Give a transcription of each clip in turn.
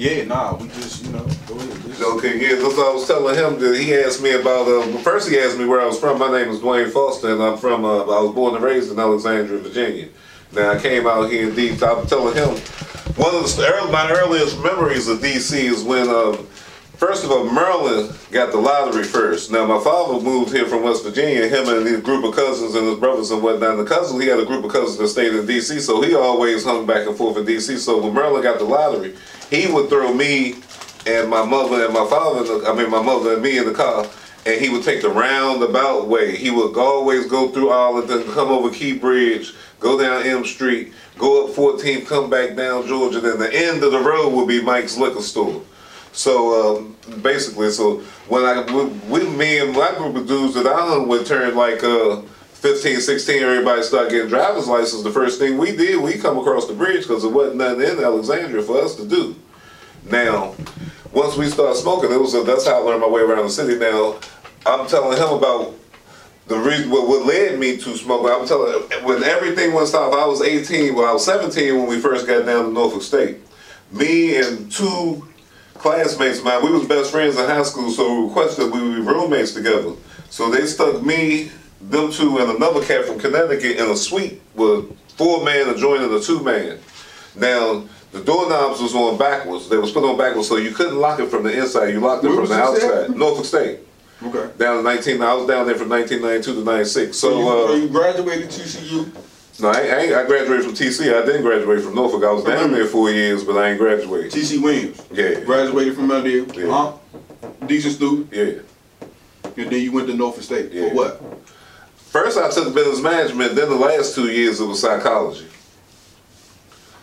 Yeah, nah, we just, you know, go ahead. Okay, yeah, that's what I was telling him. That he asked me about. Uh, first, he asked me where I was from. My name is Dwayne Foster, and I'm from. Uh, I was born and raised in Alexandria, Virginia. Now I came out here in D.C. I was telling him one of the my earliest memories of DC is when. Um, First of all, Maryland got the lottery first. Now, my father moved here from West Virginia, him and his group of cousins and his brothers and whatnot. And the cousins, he had a group of cousins that stayed in D.C., so he always hung back and forth in D.C. So when Maryland got the lottery, he would throw me and my mother and my father, I mean, my mother and me in the car, and he would take the roundabout way. He would always go through Arlington, come over Key Bridge, go down M Street, go up 14th, come back down Georgia, then the end of the road would be Mike's Liquor Store. So um, basically, so when I with me and my group of dudes that I hung with turned like uh, 15, 16, everybody started getting driver's license. The first thing we did, we come across the bridge because there wasn't nothing in Alexandria for us to do. Now, once we started smoking, it was a, that's how I learned my way around the city. Now, I'm telling him about the reason what, what led me to smoking. I'm telling when everything went south. I was 18. Well, I was 17 when we first got down to Norfolk State. Me and two classmates mine, we was best friends in high school, so we requested we be roommates together. So they stuck me, them two, and another cat from Connecticut in a suite with four man adjoining a two man. Now the doorknobs was on backwards. They was put on backwards, so you couldn't lock it from the inside. You locked it Where from the outside. Norfolk State. okay. Down in 19, I was down there from 1992 to 96. So, So, so uh, you graduated TCU? No, I, I, I graduated from TC. I didn't graduate from Norfolk. I was down there four years, but I ain't graduated. TC Williams. Yeah. Graduated from out there. Yeah. Huh? Decent student. Yeah. And then you went to Norfolk State. Yeah. For what? First, I took business management. Then the last two years, it was psychology.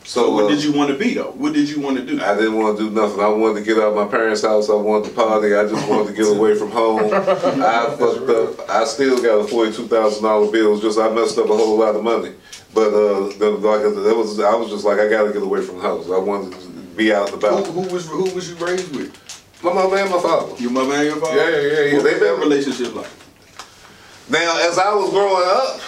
So, So, what uh, did you want to be though? What did you want to do? I didn't want to do nothing. I wanted to get out of my parents' house. I wanted to party. I just wanted to get away from home. I fucked up. I still got a forty-two thousand dollar bill. Just I messed up a whole lot of money. But uh, the, like I that was I was just like I got to get away from the house. I wanted to be out and who, about. who was who was you raised with? My mother and my father. Your mother and your father? Yeah, yeah, yeah. What They been- relationship like? Now, as I was growing up,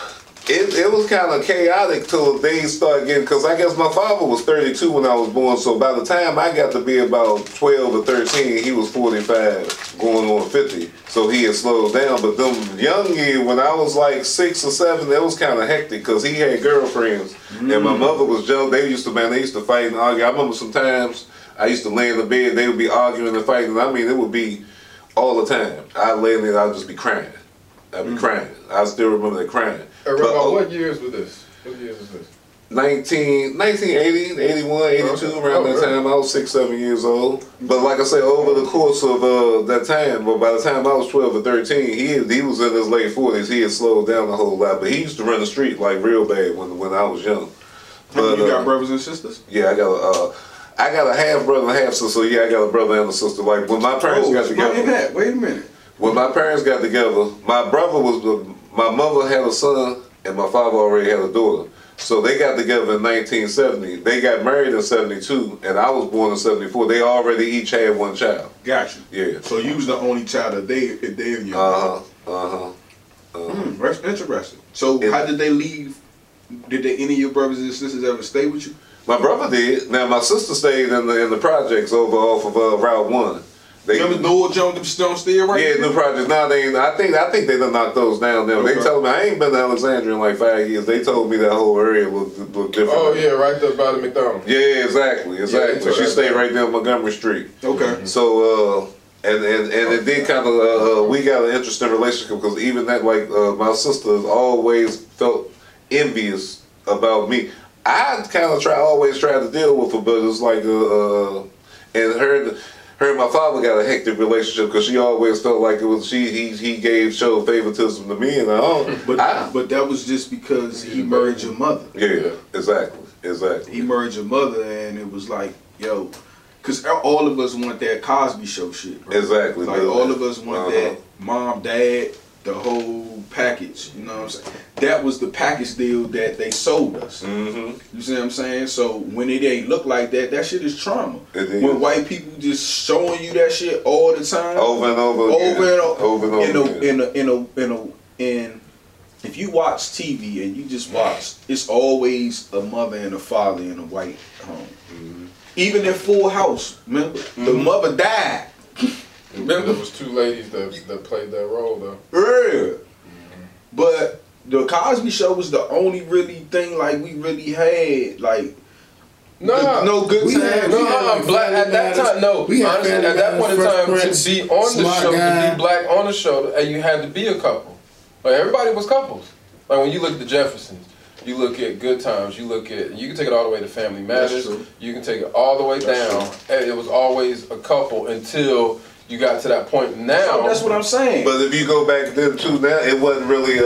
it, it was kind of chaotic till things started getting, because I guess my father was 32 when I was born, so by the time I got to be about 12 or 13, he was 45, going on 50. So he had slowed down. But them young years, when I was like six or seven, it was kind of hectic because he had girlfriends. And my mm. mother was jealous. They used to, man, they used to fight and argue. I remember sometimes I used to lay in the bed, they would be arguing and fighting. I mean, it would be all the time. I'd lay in there, I'd just be crying. I'd be crying. I still remember that crying. Hey, But, oh, what years was this? What years is this? 19, 1980, 81, 82, Okay. around Oh, that really? time. I was six, seven years old. But like I say, over the course of uh, that time, but by the time I was 12 or 13, he he was in his late 40s. He had slowed down a whole lot. But he used to run the street like real bad when when I was young. But, you uh, got brothers and sisters? Yeah, I got a, uh, I got a half brother and half sister. So yeah, I got a brother and a sister. Like when my parents Oh, got together. that. Wait a minute. When my parents got together, my brother was the, my mother had a son and my father already had a daughter. So they got together in 1970. They got married in 72, and I was born in 74. They already each had one child. Gotcha. Yeah. So you was the only child that they they and your Uh huh. Uh huh. Hmm, that's interesting. So It- how did they leave? Did they, any of your brothers and sisters ever stay with you? My brother did. Now my sister stayed in the in the projects over off of uh, Route One. They, Remember Noel Jones them stone still right Yeah, there? new projects. Now they, I think, I think they done knocked those down. Now they told me I ain't been to Alexandria in like five years. They told me that whole area looked, looked different. Oh yeah, right there by the McDonald's. Yeah, exactly, exactly. told she us stayed that. right there on Montgomery Street. Okay. So, uh, and and and it did kind of, uh, uh, we got an interesting relationship because even that, like, uh, my sister has always felt envious about me. I kind of try, always try to deal with her, but it's like, uh, uh, and her. Her and my father got a hectic relationship because she always felt like it was she he he gave show favoritism to me and I don't. But I, but that was just because he married your mother. yeah, exactly, exactly. He married your mother, and it was like, yo, because all of us want that Cosby Show shit. Bro. Exactly. Like all of us want Uh-huh. that mom, dad, the whole package. You know what I'm saying? That was the package deal that they sold us. Mm-hmm. You see what I'm saying? So when it ain't look like that, that shit is trauma. Is. When white people just showing you that shit all the time, Over and over again. over and over, Over and over in a, again. in a, in a, in a, in. If you watch TV and you just watch, it's always a mother and a father in a white home. Mm-hmm. Even in Full House, remember the Mm-hmm. mother died. Remember, there was two ladies that, that played that role though. Yeah. But the Cosby Show was the only really thing like we really had like Nah, no good We times. had- No, we had, uh, like, black at that Family time. No, We had honestly, at that point in time, Fresh to be on the show, Guy. to be black on the show, and you had to be a couple. Like everybody was couples. Like when you look at the Jeffersons, you look at Good Times, you look at you can take it all the way to Family Matters. You can take it all the way That's down. And it was always a couple until you got to that point. Now So that's what I'm saying. But if you go back then too, now it wasn't really uh,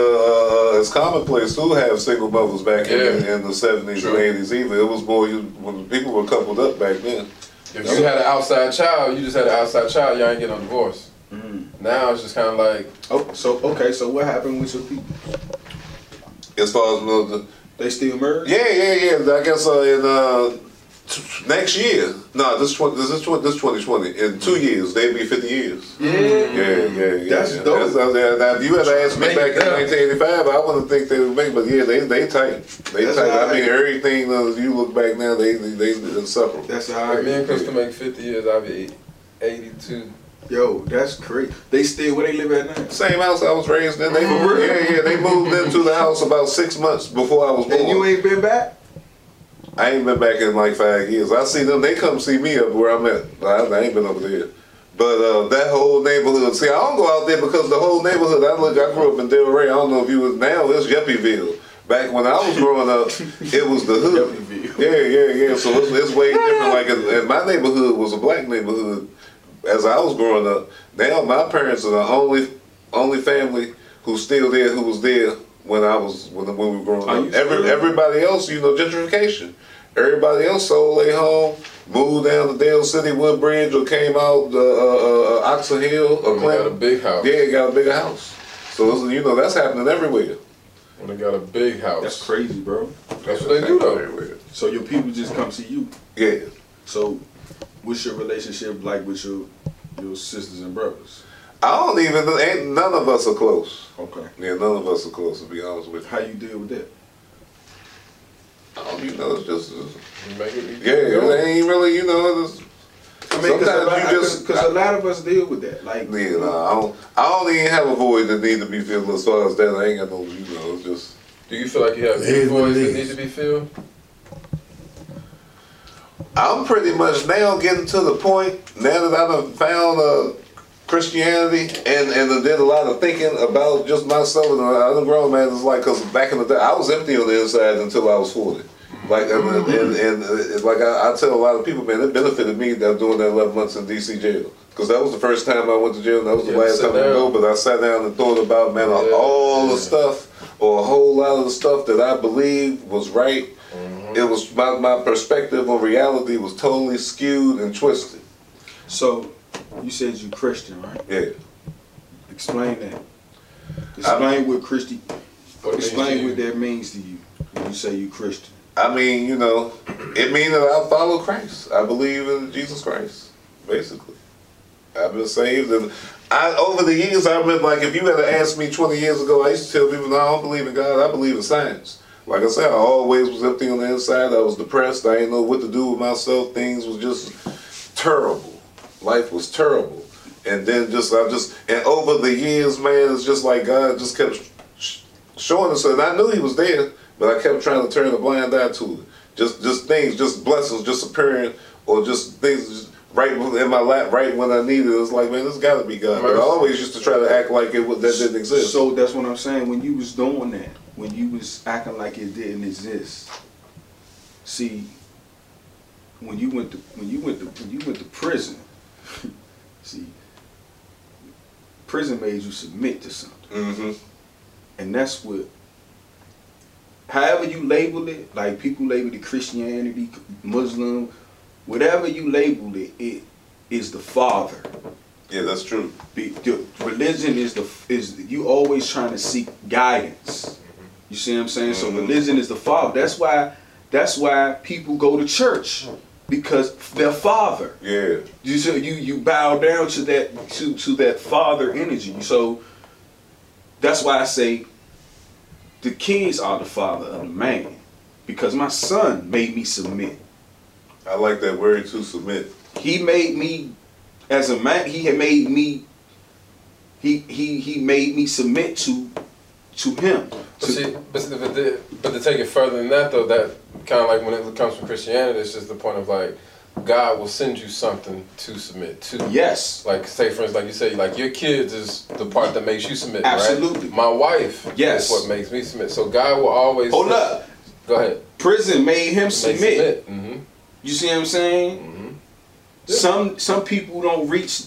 uh, as commonplace to have single mothers back in, Yeah. in the seventies True. and eighties either. It was more you, when people were coupled up back then. If you had an outside child, you just had an outside child. Y'all ain't get no divorce. Mhm. Now it's just kind of like Oh, so okay, so what happened with your people? As far as you the, They still married? yeah, yeah, yeah. I guess uh, in uh, t- next year, no, this twenty, this is twenty, this twenty twenty. In two years, they'd be fifty years. Yeah. Yeah, yeah, yeah. That's yeah. dope. uh, yeah, now, if you had asked me Make back in up. 1985, I wouldn't think they would make, but yeah, they they tight. They That's tight. I alright. mean, everything uh, you look back now, they they, they inseparable. That's how if me and. Chris can make 50 years, I'll be 82. Yo, that's crazy. They still where they live at now? Same house I was raised in. They For real? yeah, yeah. They moved into the house about six months before I was born. And you ain't been back? I ain't been back in like five years. I see them. They come see me up where I'm at. I, I ain't been over there. But uh, that whole neighborhood. See, I don't go out there because the whole neighborhood. I look. I grew up in Del Ray. I don't know if you was now. It's Yuppieville. Back when I was growing up, it was the hood. Yeah, yeah, yeah. So it's, it's way different. Like, in, my neighborhood was a black neighborhood. As I was growing up, now my parents are the only only family who's still there who was there when I was when, when we were growing Are up. Every, everybody else, you know, gentrification. Everybody else sold their home, moved down to Dale City, Woodbridge, or came out uh, uh, uh, Oxon Hill, or When they got a big house. Yeah, got a bigger house. So it's, you know that's happening everywhere. When they got a big house. That's crazy, bro. That's what they do though. Everywhere. So your people just come see you. Yeah. So what's your relationship like with your your sisters and brothers? I don't even. Ain't none of us are close. Okay. Yeah, none of us are close to be honest with you. How you deal with that? I don't, you know, it's just, it's- You make it, you yeah, it ain't really, you know, it's, I mean, because a, Sometimes lot- you just- 'cause a lot of us deal with that. Like, yeah, nah, I don't, I don't even have a void that need to be filled as far as that. I ain't got no, you know, it's just, Do you feel like you have It big is voids it that is. need to be filled? I'm pretty much now getting to the point now that I've found uh, Christianity and and I did a lot of thinking about just myself and other done grown man. It's like because back in the day I was empty on the inside until I was forty. Like and, and, and, and it's like I, I tell a lot of people, man, it benefited me that doing that eleven months in DC jail because that was the first time I went to jail. and That was the Yeah, last sit time I go. But I sat down and thought about man Yeah. all the stuff or a whole lot of the stuff that I believed was right Mm-hmm. it was my, my perspective on reality was totally skewed and twisted. so you said you Christian, right? Yeah. Explain that. Explain what Christi. What to Explain what that means to you when you say you Christian. I mean, you know, it means that I follow Christ. I believe in Jesus Christ, basically. I've been saved, and I over the years I've been like if you had asked me 20 years ago, I used to tell people, no, I don't believe in God. I believe in science. Like I said, I always was empty on the inside. I was depressed. I didn't know what to do with myself. Things was just terrible. Life was terrible. And then just I just and over the years, man, it's just like God just kept showing us, and I knew He was there, but I kept trying to turn a blind eye to it. Just just things, just blessings, just appearing, or just things just right in my lap, right when I needed it. It's like, man, this got to be God. But I always used to try to act like it that didn't exist. So that's what I'm saying. When you was doing that, when you was acting like it didn't exist. See, when you went to when you went to when you went to prison, see, prison made you submit to something, hmm and that's what. However you label it, like people label it Christianity, Muslim, whatever you label it, it is the Father. Yeah, that's true. Be, the religion is the is you always trying to seek guidance. You see what I'm saying? So Mhm. religion is the father. That's why that's why people go to church because their father. Yeah. You so you you bow down to that to to that father energy. So that's why I say the kings are the father of the man because my son made me submit. I like that word to submit. He made me as a man. He had made me. He he he made me submit to to him. But To- see, but, see, but, to, but to take it further than that, though, that kind of like when it comes from Christianity, it's just the point of like, God will send you something to submit to. yes. Like, say, for instance, like you say, like your kids is the part that makes you submit, Absolutely. right? My wife Yes. is what makes me submit. So God will always. Hold up. Go ahead. Prison made him submit. Mm-hmm. You see what I'm saying? Mm-hmm. Some some people don't reach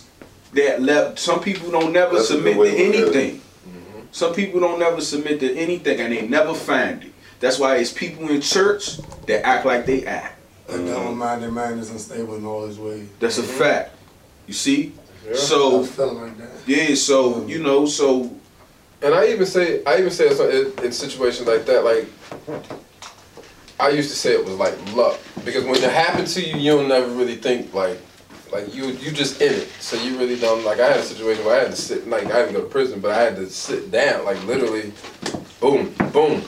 that level. Some people don't never That's submit to to look anything. Some people don't never submit to anything and they never find it. That's why it's people in church that act like they act. A mm-hmm. double-minded man is unstable in all his ways. That's a mm-hmm. fact. You see? Yeah. So was feeling like that. yeah, so you know, so And I even say, I even say in, in situations like that, like I used to say it was like luck because when it happened to you, you don't never really think like, like you you just in it, so you really don't like. I had a situation where I had to sit, like I didn't go to prison, but I had to sit down, like literally, boom, boom,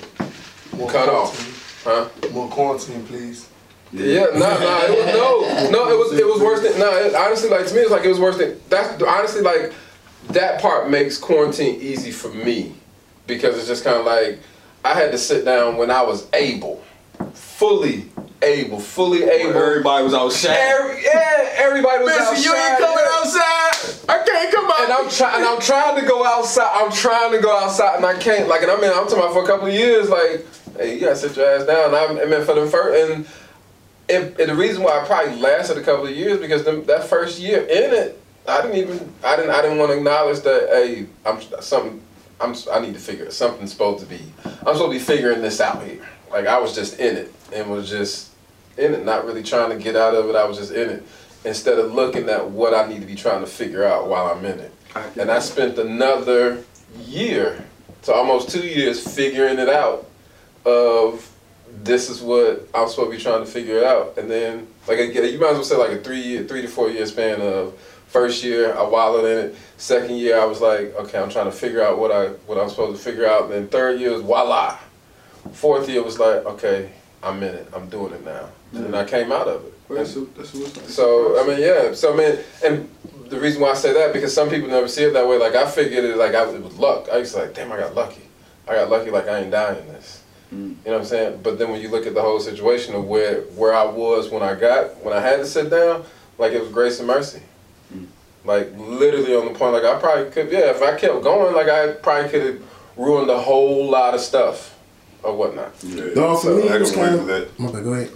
More cut quarantine. off, huh? More quarantine, please. Yeah, no, no, it was no, no, it was it was worse than no. It, honestly, like to me, it's like it was worse than that's honestly like that part makes quarantine easy for me because it's just kind of like I had to sit down when I was able, fully able, fully able. everybody was outside. Every, yeah, everybody was outside. yeah. outside. I can't come out. And I'm trying, I'm trying to go outside. I'm trying to go outside, and I can't. Like, and I mean, I'm talking about for a couple of years. Like, hey, you gotta sit your ass down. I, I mean, for the first, and, and, and the reason why I probably lasted a couple of years because them, that first year in it, I didn't even, I didn't, I didn't want to acknowledge that. Hey, I'm something. I'm, I need to figure it. Something's supposed to be. I'm supposed to be figuring this out here. Like I was just in it and was just in it, not really trying to get out of it. I was just in it instead of looking at what I need to be trying to figure out while I'm in it. And I spent another year to almost two years figuring it out of this is what I'm supposed to be trying to figure it out. And then like again, you might as well say like a three year three to four year span of first year I wallowed in it. Second year I was like, okay, I'm trying to figure out what I what I'm supposed to figure out. And then third year was voila. Fourth year was like, okay, I'm in it. I'm doing it now. And I came out of it. Well, that's what- that's what- so I mean, yeah. So I mean, and the reason why I say that because some people never see it that way. Like I figured it like I, it was luck. I used to like, damn, I got lucky. I got lucky. Like I ain't dying in this. Mm. You know what I'm saying? But then when you look at the whole situation of where where I was when I got when I had to sit down, like it was grace and mercy. Mm. Like literally on the point, like I probably could, yeah. If I kept going, like I probably could have ruined a whole lot of stuff or whatnot. Yeah, No, for so me, I it was can kind of. that. My bad, go ahead.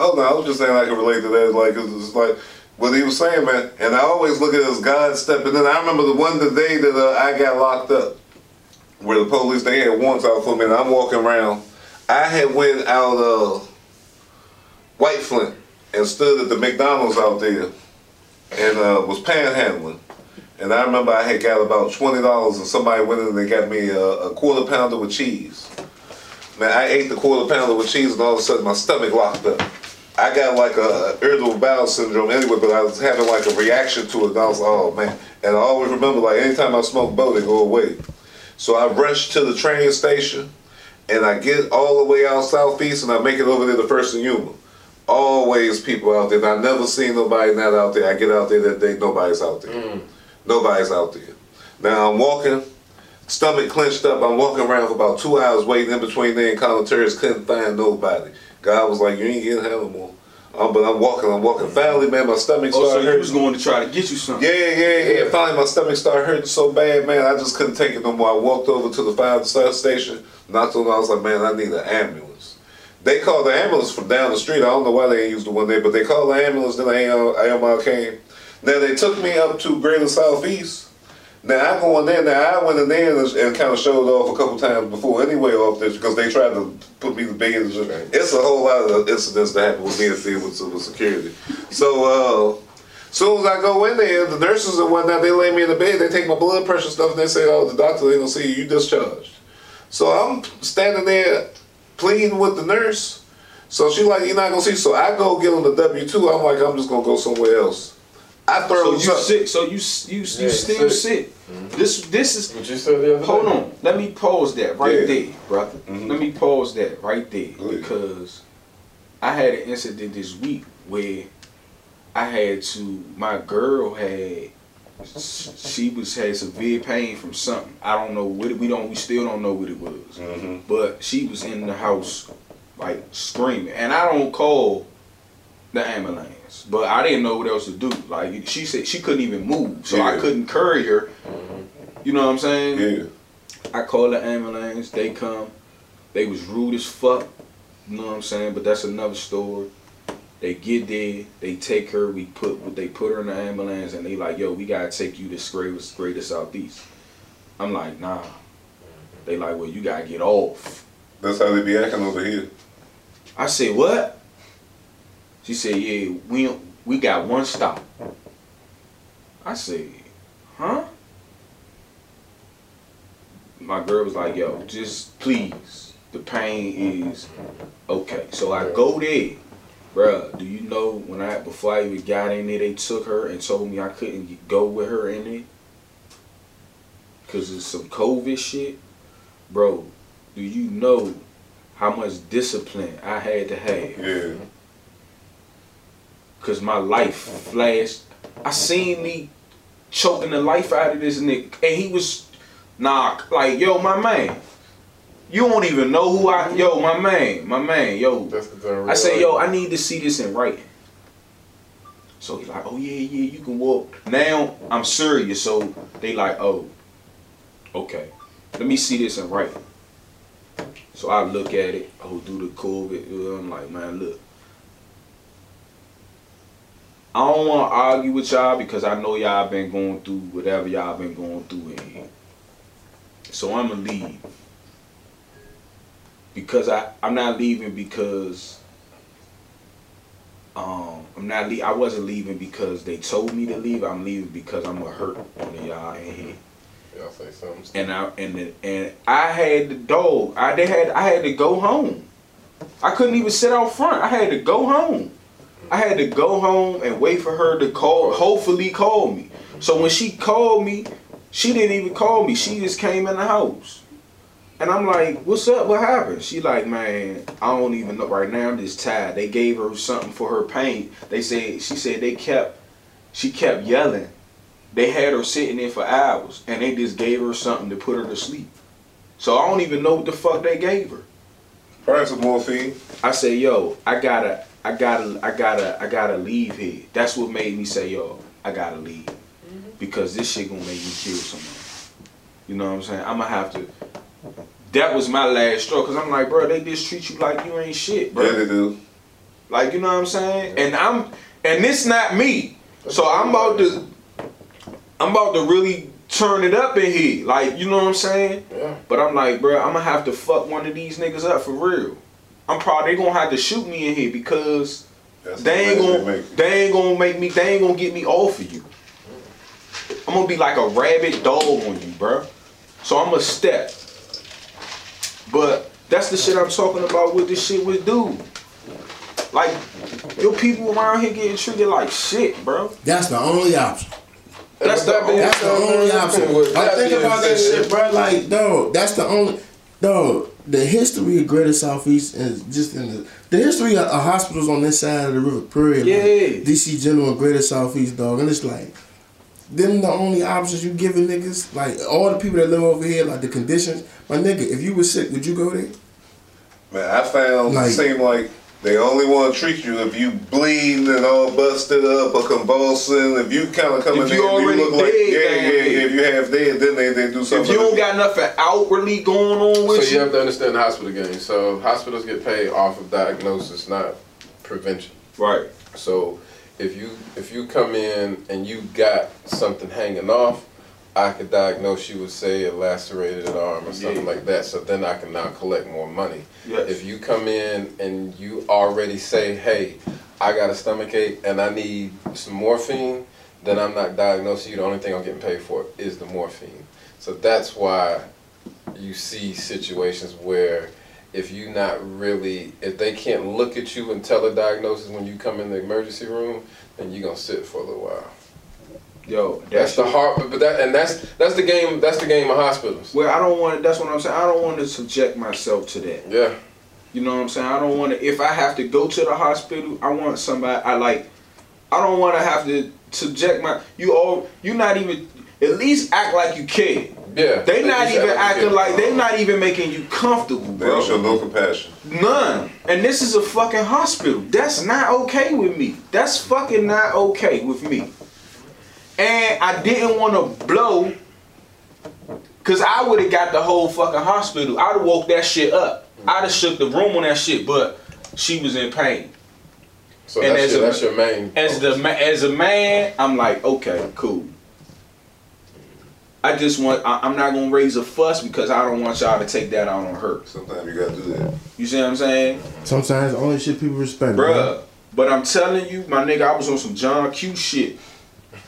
Oh no, I was just saying I can relate to that. Like it's like what he was saying, man. And I always look at it as God stepping in. I remember the one the day that uh, I got locked up, where the police they had warrants out for me, and I'm walking around. I had went out uh, White Flint and stood at the McDonald's out there and uh, was panhandling. And I remember I had got about twenty dollars, and somebody went in and they got me a, a quarter pounder with cheese. Man, I ate the quarter pounder with cheese, and all of a sudden my stomach locked up. I got like a irritable bowel syndrome anyway, but I was having like a reaction to it, and I was oh man. And I always remember like anytime I smoke bow, they go away. So I rushed to the train station, and I get all the way out southeast, and I make it over there to First and Yuma. Always people out there. And I never seen nobody not out there. I get out there that day, nobody's out there. Mm. Nobody's out there. Now I'm walking, stomach clenched up. I'm walking around for about two hours waiting in between there and Condon Terrace. Couldn't find nobody. God was like, you ain't getting hell no more. Um, but I'm walking, I'm walking. Finally, man, my stomach started Oh, so hurting. was going to try to get you something. Yeah, yeah, yeah. Finally, my stomach started hurting so bad, man. I just couldn't take it no more. I walked over to the fire star station. Knocked on. I was like, man, I need an ambulance. They called the ambulance from down the street. I don't know why they ain't used the one there, but they called the ambulance. Then AMR came. Then they took me up to Greater Southeast. Now I go in there. Now I went in there and, and kind of showed off a couple times before anyway off this because they tried to put me to bed. just- It's a whole lot of incidents that happen with me and with, with security. So uh, soon as I go in there, the nurses and whatnot, they lay me in the bed. They take my blood pressure stuff and they say, "Oh, the doctor ain't gonna see you. You discharged." So I'm standing there pleading with the nurse. So she like, "You're not gonna see." So I go get on the W two. I'm like, "I'm just gonna go somewhere else." I So throw you some- sick? So you you you Yeah, still sick. sick? This this is What you said the other Hold day. on. Let me pause that right Yeah. there, brother. Mhm. Let me pause that right there Go because I had an incident this week where I had to. My girl had. She was had severe pain from something. I don't know what it, we don't. We still don't know what it was. hmm But she was in the house, like screaming, and I don't call the ambulance. But I didn't know what else to do. Like she said, she couldn't even move, so I couldn't carry her. Mm-hmm. You know what I'm saying? Yeah. I call the ambulance, they come. They was rude as fuck. You know what I'm saying? But that's another story. They get there, they take her, we put they put her in the ambulance and they like, yo, we gotta take you to greatest greater southeast. I'm like, nah. Mm-hmm. They like, well, you gotta get off. That's how they be acting over here. I said, what? She said, yeah, we we got one stop. I said, huh? My girl was like, yo, just please, the pain is okay. So I go there. Bruh, do you know when I before I even got in there, they took her and told me I couldn't go with her in there because of some COVID shit. Bro, do you know how much discipline I had to have? Yeah. Cause my life flashed. I seen me choking the life out of this nigga, and he was nah like yo, my man. You don't even know who I yo, my man, my man, yo. I say yo, I need to see this in writing. So he's like, oh yeah, yeah, you can walk. Now I'm serious, so they like, oh, okay, let me see this in writing. So I look at it, oh, do the COVID. I'm like, man, look. I don't want to argue with y'all because I know y'all been going through whatever y'all been going through in here. So I'm gonna leave because I I'm not leaving because um I'm not le- I wasn't leaving because they told me to leave. I'm leaving because I'm gonna hurt one of y'all in here. Y'all say something. And I and the, and I had the dog. I they had I had to go home. I couldn't even sit out front. I had to go home. I had to go home and wait for her to call, hopefully call me. So when she called me, she didn't even call me. She just came in the house. And I'm like, what's up? What happened? She like, man, I don't even know. Right now I'm just tired. They gave her something for her pain. They said, she said they kept, she kept yelling. They had her sitting there for hours and they just gave her something to put her to sleep. So I don't even know what the fuck they gave her. Probably some morphine. I say, yo, I gotta, I gotta, I gotta, I gotta leave here. That's what made me say, yo, I gotta leave. Mm-hmm. Because this shit gonna make me kill someone. You know what I'm saying? I'm gonna have to. That was my last straw. Cause I'm like, bro, they just treat you like you ain't shit, bro. Yeah, they do. Like, you know what I'm saying? And I'm, and this not me. So I'm about to, I'm about to really turn it up in here. Like, you know what I'm saying? Yeah. But I'm like, bro, I'm gonna have to fuck one of these niggas up for real. I'm probably they gonna have to shoot me in here because That's they ain't gonna make- they ain't gonna make me they ain't gonna get me off of you. I'm gonna be like a rabid dog on you, bro. So I'm a step. But that's the shit I'm talking about with this shit with dude. Like your people around here getting treated like shit, bro. That's the only option. That's the only- That's the only option. Like think about that shit, bro. Like, dog, that's the only. Dog, the history of Greater Southeast is just in the the history of, of hospitals on this side of the river. Period. like, DC General and Greater Southeast, dog, and it's like. Them the only options you giving niggas, like all the people that live over here, like the conditions. My nigga, if you were sick, would you go there? Man, I found Like- it seemed like they only want to treat you if you bleeding and all busted up or convulsing. If you kind of coming If in, you and already you look like yeah, yeah, yeah. If you have dead, then they, they do something. If you don't got nothing outwardly going on So with you So you, have to understand the hospital game. So hospitals get paid off of diagnosis, not prevention. right? So if you if you come in and you got something hanging off, I could diagnose you with say a lacerated arm or something Yeah. like that. So then I can now collect more money. Yes. If you come in and you already say, hey, I got a stomach ache and I need some morphine, then I'm not diagnosing you. The only thing I'm getting paid for is the morphine. So that's why you see situations where if you not really, if they can't look at you and tell a diagnosis when you come in the emergency room, then you're gonna sit for a little while. Yo, That's the hard, but that and that's that's the game. That's the game of hospitals. Well, I don't want. That's what I'm saying. I don't want to subject myself to that. Yeah, You know what I'm saying? I don't want to. If I have to go to the hospital, I want somebody. I like. I don't want to have to subject my. You all. You not even. At least act like you care. Yeah. They not even acting you like they not even making you comfortable, They don't show no compassion. None. And this is a fucking hospital. That's not okay with me. That's fucking not okay with me. And I didn't want to blow, cause I would have got the whole fucking hospital. I'd have woke that shit up. I'd have shook the room on that shit. But she was in pain. So And that's, as your, a- that's your main. As the as a man, I'm like, okay, cool. I just want. I, I'm not gonna raise a fuss because I don't want y'all to take that out on her. Sometimes you gotta do that. You see what I'm saying? Sometimes the only shit people respect, man. Bruh. But I'm telling you, my nigga, I was on some John Q shit.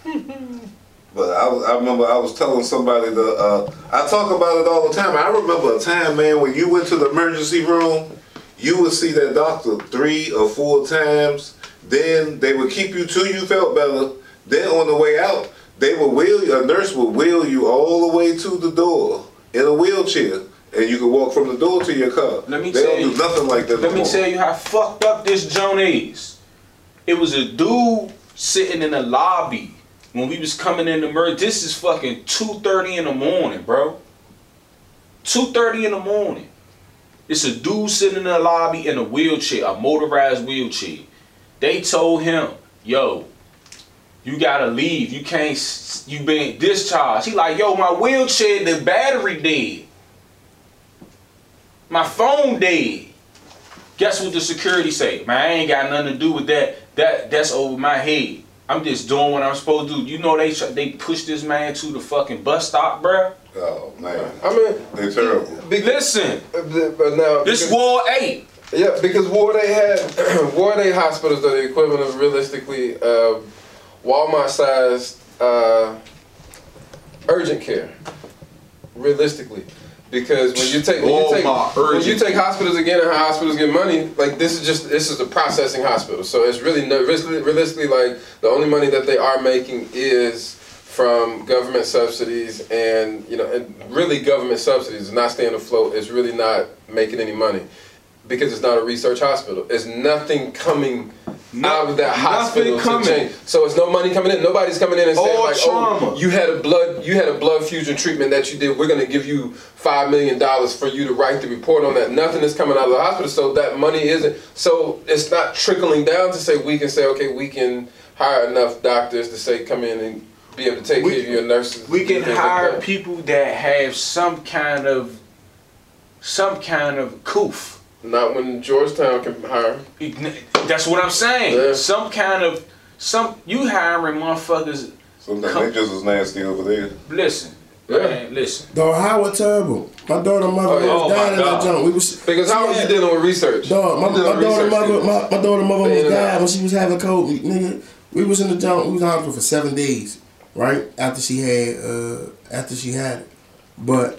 But I, I remember I was telling somebody the uh, I talk about it all the time. I remember a time, man, when you went to the emergency room, you would see that doctor three or four times. Then they would keep you till you felt better. Then on the way out, they would wheel you. A nurse would wheel you all the way to the door in a wheelchair, and you could walk from the door to your car. Let me they tell don't you- do nothing like that. Let no me more. tell you how fucked up this Joan is. It was a dude sitting in the lobby when we was coming in the merge. This is fucking 2.30 in the morning, bro. 2.30 in the morning. It's a dude sitting in the lobby in a wheelchair, a motorized wheelchair. They told him, yo, you gotta leave. You can't, you been discharged. He like, yo, my wheelchair, the battery dead. My phone dead. Guess what the security say? Man, I ain't got nothing to do with that. That that's over my head. I'm just doing what I'm supposed to do. You know they try- they pushed this man to the fucking bus stop, bruh. Oh man, I mean, they're terrible. because, Listen, but now this war Ward Eight. Yeah, because Ward Eight had Ward Eight hospitals are the equivalent of realistically uh, Walmart sized uh, urgent care. Realistically. Because when you take when you oh take, Walmart when you take hospitals again and how hospitals get money, like this is just this is a processing hospital. So it's really no realistically, realistically like the only money that they are making is from government subsidies and you know and really government subsidies not staying afloat is really not making any money because it's not a research hospital. There's nothing coming No- out of that hospital coming. to change. So it's no money coming in. Nobody's coming in and saying All like, oh, trauma. "Oh, you had a blood, you had a blood fusion treatment that you did. We're gonna give you five million dollars for you to write the report on that." Nothing is coming out of the hospital, so that money isn't. So it's not trickling down to say we can say, okay, we can hire enough doctors to say come in and be able to take We- care of your nurses. We can things like hire that. people that have some kind of some kind of coof. Not when Georgetown can hire. That's what I'm saying. Yeah. Some kind of some you hiring motherfuckers. Sometimes Come- they just as nasty over there. Listen, Yeah. man, listen. Dog, Howard terrible. My daughter mother Oh, was Oh, dying in that God. junk. We was Because how are she you had- dealing with research? Dog, my, You my daughter research mother, my, my daughter mother was and dying when she was having COVID. Nigga, we was in the junk. We was in the hospital for seven days, right after she had, uh, after she had it. But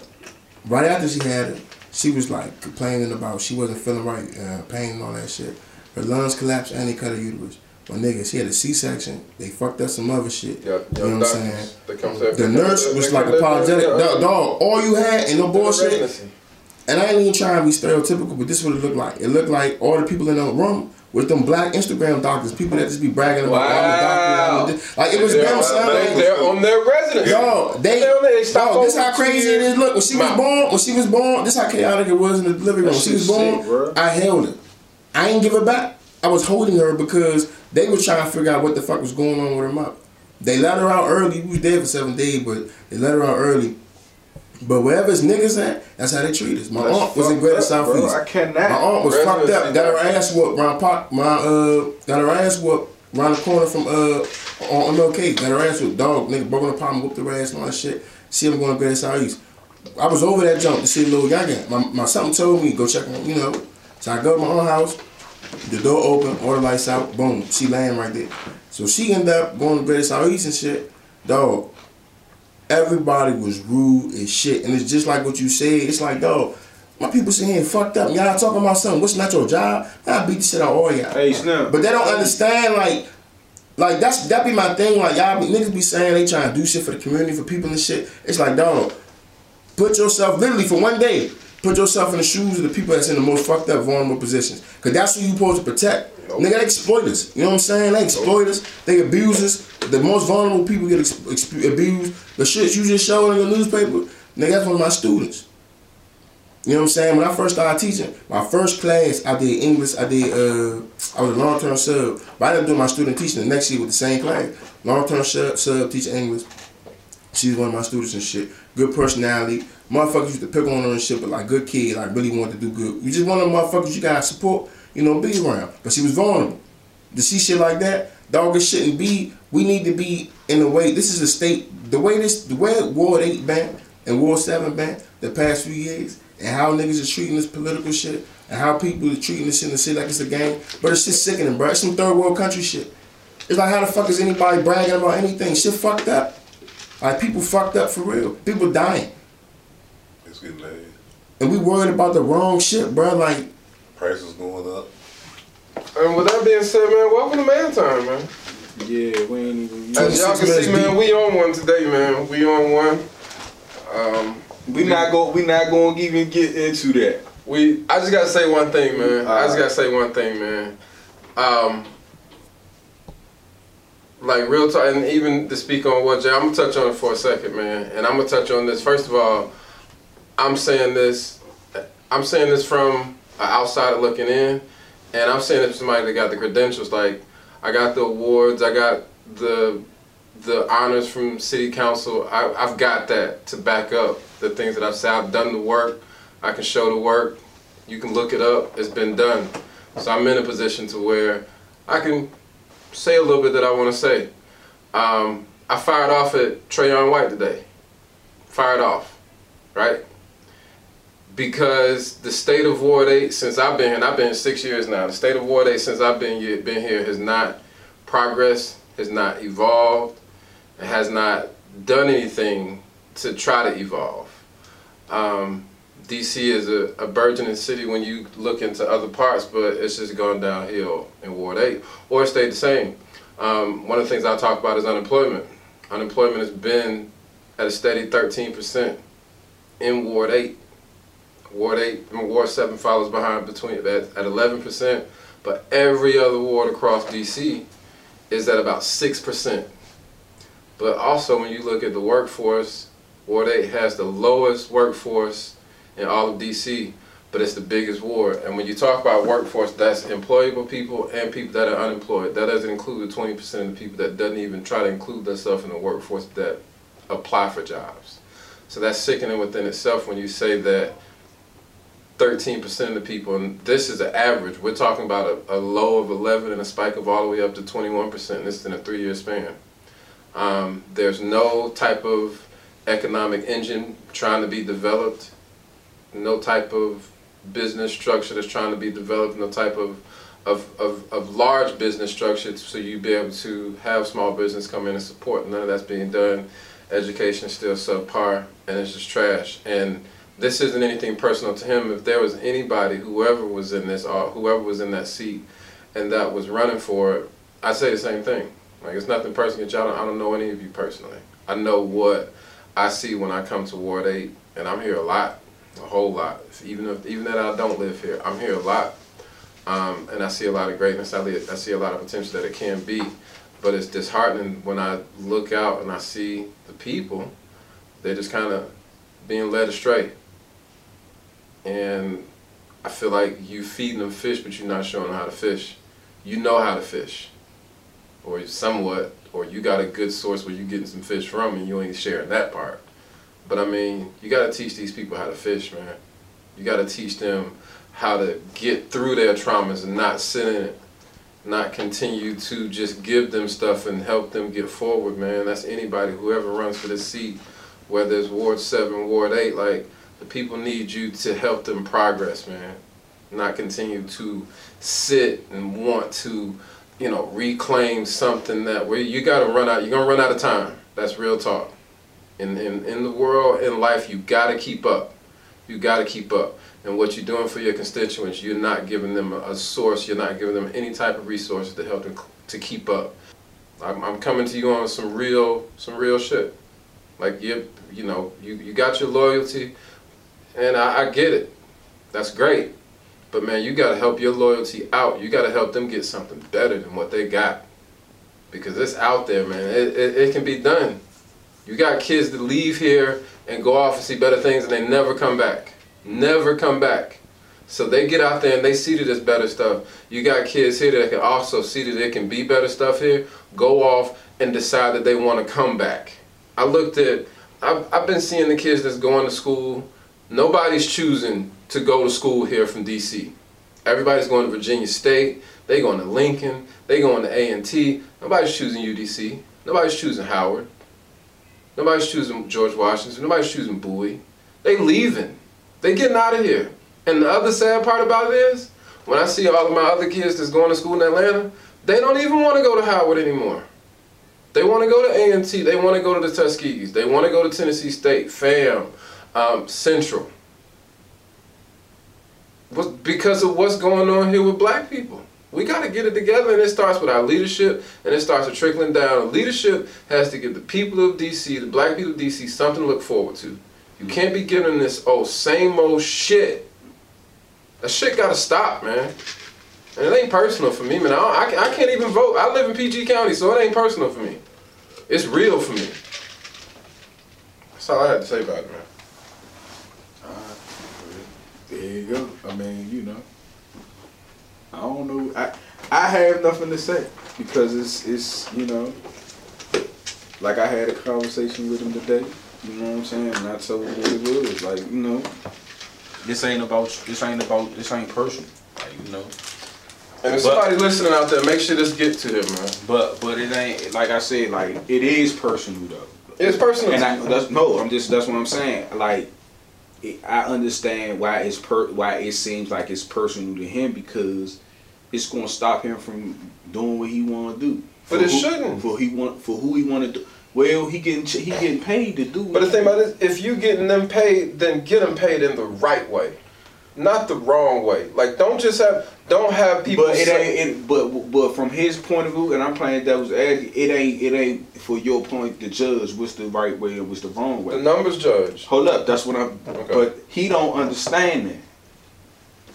right after she had it, she was like complaining about she wasn't feeling right, uh, pain and all that shit. Her lungs collapsed and they cut her uterus. My nigga, she had a C-section. They fucked up some other shit. Yeah, you know what I'm saying? The nurse was like apologetic. Dog, dog, all you had and no bullshit. And I ain't even trying to be stereotypical, but this is what it looked like. It looked like all the people in the room with them black Instagram doctors, people that just be bragging about I'm a doctor. I'm a Like it was They're, them, son. they, they're on their residence. Yo, they, They're they yo, this how crazy it is. Look, when she was born, when she was born, this how chaotic it was in the delivery room. When she was born, sick. I held her. I ain't give her back. I was holding her because they was trying to figure out what the fuck was going on with her mouth. They let her out early. We was there for seven days, but they let her out early. But wherever his niggas at, that's how they treat us. My That's aunt was in Greater. Southeast. I cannot. My aunt was fucked up. Got her ass whooped round pop. My uh, got her ass whooped round the corner from uh on MLK. Got her ass whooped. Dog nigga broke in the apartment, whooped her ass and all that shit. See him going to Greater Southeast. I was over that jump to see little Yaga. My my something told me go check on you know. So I go to my own house. The door open, all the lights out. Boom, she laying right there. So she ended up going to Greater Southeast and shit. Dog, everybody was rude as shit. And it's just like what you said. It's like, dog, my people sitting here fucked up. Y'all talking about something. What's not your job? I beat the shit out of all y'all. Hey, Snap. But they don't understand, like, like that's that be my thing. Like y'all be niggas be saying they trying to do shit for the community, for people and shit. It's like, dog, put yourself literally for one day. Put yourself in the shoes of the people that's in the most fucked up, vulnerable positions. Cause that's who you supposed to protect. Nigga, they exploiters. You know what I'm saying? They exploiters. They abusers. The most vulnerable people get ex- ex- abused. The shit you just showed in your newspaper, nigga, that's one of my students. You know what I'm saying? When I first started teaching, my first class, I did English, I did, uh, I was a long-term sub. But I didn't do my student teaching the next year with the same class. Long-term sub, sub teaching English. She's one of my students and shit. Good personality. Motherfuckers used to pick on her and shit, but like good kid, like really wanted to do good. You just one of them motherfuckers you gotta support, you know, be around. But she was vulnerable. To see shit like that, dog, it shouldn't be. We need to be in a way. This is a state. The way this, the way Ward Eight been and Ward Seven been the past few years, and how niggas are treating this political shit, and how people are treating this shit in the city like it's a game. But it's just sickening, bro. It's some third world country shit. It's like how the fuck is anybody bragging about anything? Shit fucked up. Like people fucked up for real. People dying. It's getting bad. And we worried about the wrong shit, bro. Like, Prices going up. And with that being said, man, welcome to Man Time, man. Yeah, we ain't even. As y'all can see, man, we on one today, man. We on one. Um, We not go. We not going to even get into that. we. I just gotta say one thing, man. I just gotta say one thing, man. Um, like real talk, and even to speak on what Jay, I'm gonna touch on it for a second, man. And I'm gonna touch on this. First of all, I'm saying this. I'm saying this from an outsider looking in, and I'm saying it to somebody that got the credentials. Like, I got the awards, I got the the honors from city council. I, I've got that to back up the things that I've said. I've done the work. I can show the work. You can look it up. It's been done. So I'm in a position to where I can say a little bit that I want to say. Um, I fired off at Trayon White today. Fired off, right? Because the state of Ward 8, since I've been here, and I've been here six years now, the state of Ward 8, since I've been here, been here has not progressed, has not evolved, has not done anything to try to evolve. Um, DC is a, a burgeoning city when you look into other parts, but it's just gone downhill in Ward 8, or stayed the same. Um, one of the things I talk about is unemployment. Unemployment has been at a steady 13% in Ward 8. Ward 8 and Ward 7 follows behind between at, at 11%, but every other ward across DC is at about 6%. But also when you look at the workforce, Ward 8 has the lowest workforce in all of DC, but it's the biggest ward. And when you talk about workforce, that's employable people and people that are unemployed. That doesn't include the 20% of the people that doesn't even try to include themselves in the workforce that apply for jobs. So that's sickening within itself when you say that 13% of the people, and this is an average, we're talking about a, a low of 11 and a spike of all the way up to 21%. This is in a three year span. Um, there's no type of economic engine trying to be developed, no type of business structure that's trying to be developed, no type of, of, of, of large business structure so you'd be able to have small business come in and support. None of that's being done. Education is still subpar and it's just trash. And this isn't anything personal to him. If there was anybody, whoever was in this, or whoever was in that seat, and that was running for it, I'd say the same thing. Like it's nothing personal. Y'all don't, I don't know any of you personally. I know what I see when I come to Ward Eight, and I'm here a lot, a whole lot. Even if even that I don't live here, I'm here a lot, um, and I see a lot of greatness. I, I see a lot of potential that it can be, but it's disheartening when I look out and I see the people. They're just kind of being led astray and I feel like you feeding them fish, but you're not showing them how to fish. You know how to fish, or somewhat, or you got a good source where you're getting some fish from, and you ain't sharing that part. But I mean, you got to teach these people how to fish, man. You got to teach them how to get through their traumas and not sit in it, not continue to just give them stuff and help them get forward, man. That's anybody, whoever runs for this seat, whether it's Ward 7, Ward 8, like, the people need you to help them progress, man. Not continue to sit and want to, you know, reclaim something that where you gotta run out. You're gonna run out of time. That's real talk. In in in the world, in life, you gotta keep up. You gotta keep up. And what you're doing for your constituents, you're not giving them a, source. You're not giving them any type of resources to help them to keep up. I'm, I'm coming to you on some real some real shit. Like you you know you you got your loyalty And I, I get it. That's great. But man, you gotta help your loyalty out. You gotta help them get something better than what they got. Because it's out there, man. It, it, it can be done. You got kids that leave here and go off and see better things and they never come back. Never come back. So they get out there and they see that there's better stuff. You got kids here that can also see that there can be better stuff here, go off and decide that they want to come back. I looked at, I've, I've been seeing the kids that's going to school. Nobody's choosing to go to school here from DC. Everybody's going to Virginia State. They going to Lincoln. They going to A&T. Nobody's choosing UDC. Nobody's choosing Howard. Nobody's choosing George Washington. Nobody's choosing Bowie. They leaving. They getting out of here. And the other sad part about it is, when I see all of my other kids that's going to school in Atlanta, they don't even want to go to Howard anymore. They want to go to A&T. They want to go to the Tuskegees. They want to go to Tennessee State, FAM, um, Central. Because of what's going on here with black people. We got to get it together, and it starts with our leadership, and it starts with trickling down. Leadership has to give the people of DC, the black people of DC, something to look forward to. You can't be giving this old same old shit. That shit gotta stop, man. And it ain't personal for me, man. I, I, I can't even vote. I live in PG County, so it ain't personal for me. It's real for me. That's all I had to say about it, man. There you go. I mean, you know, I don't know. I I have nothing to say because it's it's you know, like I had a conversation with him today. You know what I'm saying? And I told him what it was. Like you know, this ain't about this ain't about this ain't personal. Like you know, And if But- somebody listening out there, make sure this get to him, man. but but it ain't like I said. Like it is personal though. It's personal. And I that's, no, I'm just that's what I'm saying. Like I understand why it's per why it seems like it's personal to him because it's going to stop him from doing what he want to do. But For it who- shouldn't. For he want for who he want to do. Well, he getting he getting paid to do. But the thing about it is, if you getting them paid, then get them paid in the right way, not the wrong way. Like, don't just have, don't have people. But it say- ain't. It, but but from his point of view, and I'm playing devil's advocate. It ain't. It ain't for your point to judge what's the right way and what's the wrong way. the numbers judge. Hold up, that's what I'm. Okay. But he don't understand that.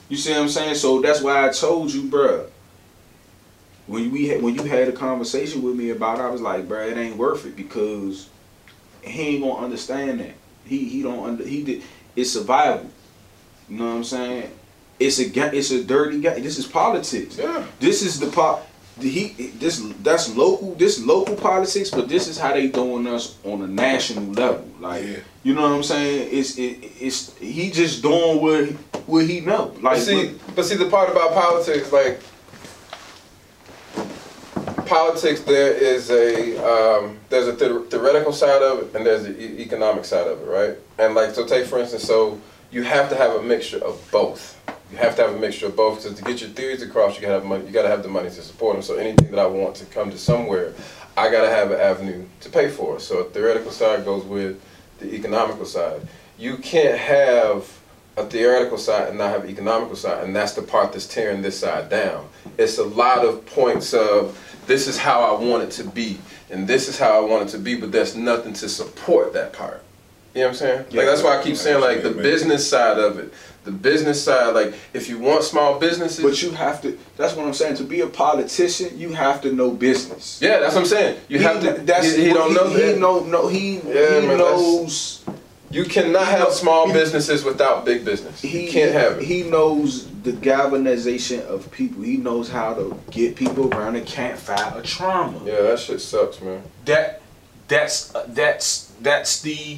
You see what I'm saying? So that's why I told you, bruh. When we had, when you had a conversation with me about, it, I was like, bruh, it ain't worth it because he ain't gonna understand that. He he don't under he did. It's survival. You know what I'm saying? It's a it's a dirty guy. This is politics. Yeah. This is the pop. He this that's local. This local politics, but this is how they doing us on a national level. Like Yeah. you know what I'm saying? It's it, it's he just doing what what he know. But Like see, but see, the part about politics, like politics, there is a um, there's a the- theoretical side of it, and there's the e- economic side of it, right? And like, so take for instance, so you have to have a mixture of both. You have to have a mixture of both because to get your theories across, you gotta have money. You gotta have the money to support them. So anything that I want to come to somewhere, I gotta have an avenue to pay for. So a theoretical side goes with the economical side. You can't have a theoretical side and not have an economical side, and that's the part that's tearing this side down. It's a lot of points of this is how I want it to be, and this is how I want it to be, but there's nothing to support that part. You know what I'm saying? Yeah, like that's why I keep saying like the business side of it. The business side, like if you want small businesses, but you have to. That's what I'm saying. To be a politician, you have to know business. yeah, that's what I'm saying. You He- have to. That's he, he don't know He, that. he know no. He Yeah, he man, knows. You cannot he have small he- businesses without big business. He you can't have it. He knows the galvanization of people. He knows how to get people around a campfire of trauma. yeah, that shit sucks, man. that that's uh, that's that's the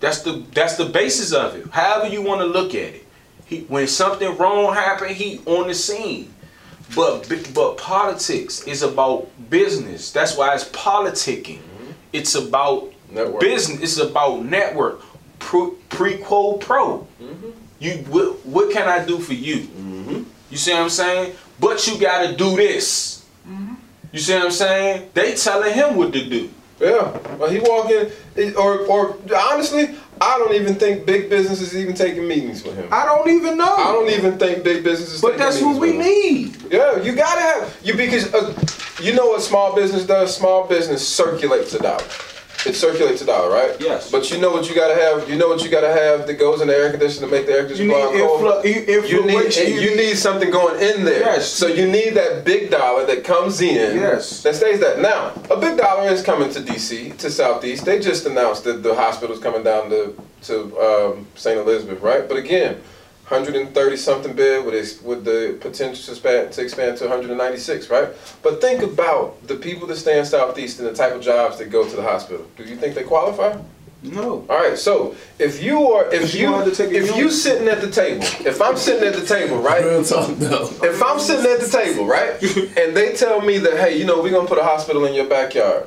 that's the that's the basis of it. However you want to look at it. He when something wrong happen, he on the scene. But but politics is about business. That's why it's politicking. Mm-hmm. It's about Network. business. It's about network. Pro, pre quo pro. You what, what can I do for you? Mm-hmm. You see what I'm saying? But you got to do this. Mm-hmm. You see what I'm saying? They telling him what to do. Yeah, well, he walk in, or or honestly, I don't even think big business is even taking meetings with him. I don't even know. I don't even think big business is. But that's what we need. Yeah, you gotta have you because uh, you know what small business does. Small business circulates a dollar. It circulates a dollar, right? Yes. But you know what you gotta have. You know what you gotta have that goes in the air conditioner to make the air You conditioner blow out cold. You need influation. you need something going in there. Yes. So you need that big dollar that comes in. Yes. That stays that. Now, a big dollar is coming to DC, to Southeast. They just announced that the hospital's coming down to to um, St. Elizabeth, right? But again, 130 something bed with its, with the potential to expand, to expand to 196, right? But think about the people that stay in Southeast and the type of jobs that go to the hospital. Do you think they qualify? No. All right, so if you are, if You you, gonna take if you sitting at the table, if I'm sitting at the table, right? Real talk though. If I'm sitting at the table, right, and they tell me that, hey, you know, we're gonna put a hospital in your backyard.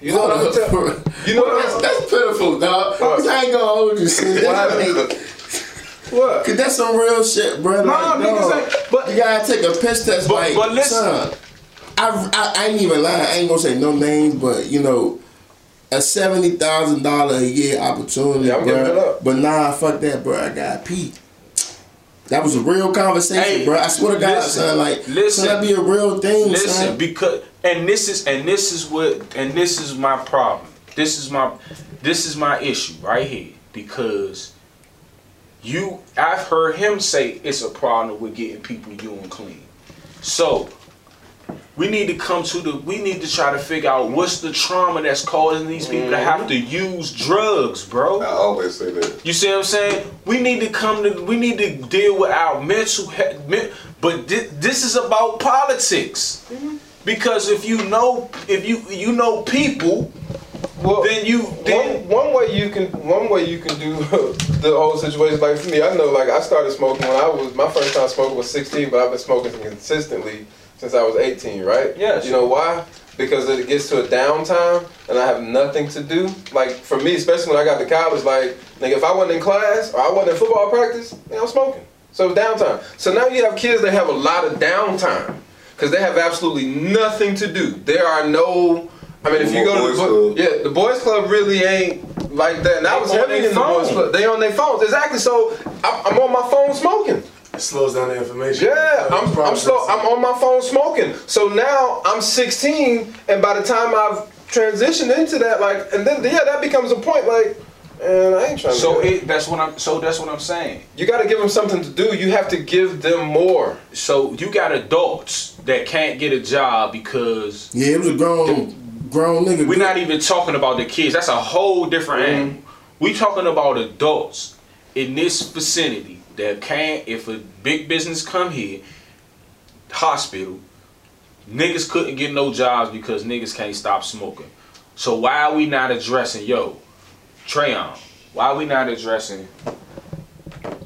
You know what I'm gonna? You know what that's, I'm that's pitiful, dog. What? I ain't gonna hold you. What? Cause that's some real shit, bro. No, like, niggas dog, ain't- but- you gotta take a piss test. But- like, but listen. son, I, I, I ain't even lying. I ain't gonna say no names, but you know, a seventy thousand dollar a year opportunity, Yeah, bro. But nah, fuck that, bro. I got Pete. That was a real conversation, Hey, bro. I swear to God, listen, son. Like, listen. son, that be a real thing, Listen, son. because and this is and this is what and this is my problem. This is my this is my issue right here because you I've heard him say it's a problem with getting people doing clean. So we need to come to the we need to try to figure out what's the trauma that's causing these people to have to mm-hmm. use drugs, bro. I always say that. You see what I'm saying? We need to come to, we need to deal with our mental health. But thi- this is about politics. Mm-hmm. Because if you know, if you you know people, Well, then you then one, one way you can one way you can do the whole situation like for me I know like I started smoking when I was my first time smoking was 16 but I've been smoking consistently since I was 18 right? Yes. you know why? Because it gets to a downtime and I have nothing to do. Like for me especially when I got to college like nigga if I wasn't in class or I wasn't in football practice nigga, I'm smoking. So downtime. So now you have kids that have a lot of downtime because they have absolutely nothing to do. There are no I mean, if you go to the book, club. yeah, the boys club really ain't like that. And I They was on heavy their in the boys club. They on their phones, exactly. So I'm, I'm on my phone smoking. It slows down the information. Yeah, uh, I'm, I'm slow. I'm on my phone smoking. So now I'm 16, and by the time I've transitioned into that, like, and then yeah, that becomes a point. Like, and I ain't trying. so to. it that's what I'm so that's what I'm saying. you got to give them something to do. You have to give them more. So you got adults that can't get a job because Yeah, it was a grown, grown nigga. we're not even talking about the kids. That's a whole different Mm-hmm. angle. We talking about adults in this vicinity that can't. If a big business come here, hospital, niggas couldn't get no jobs because niggas can't stop smoking. So why are we not addressing yo, Trayon? Why are we not addressing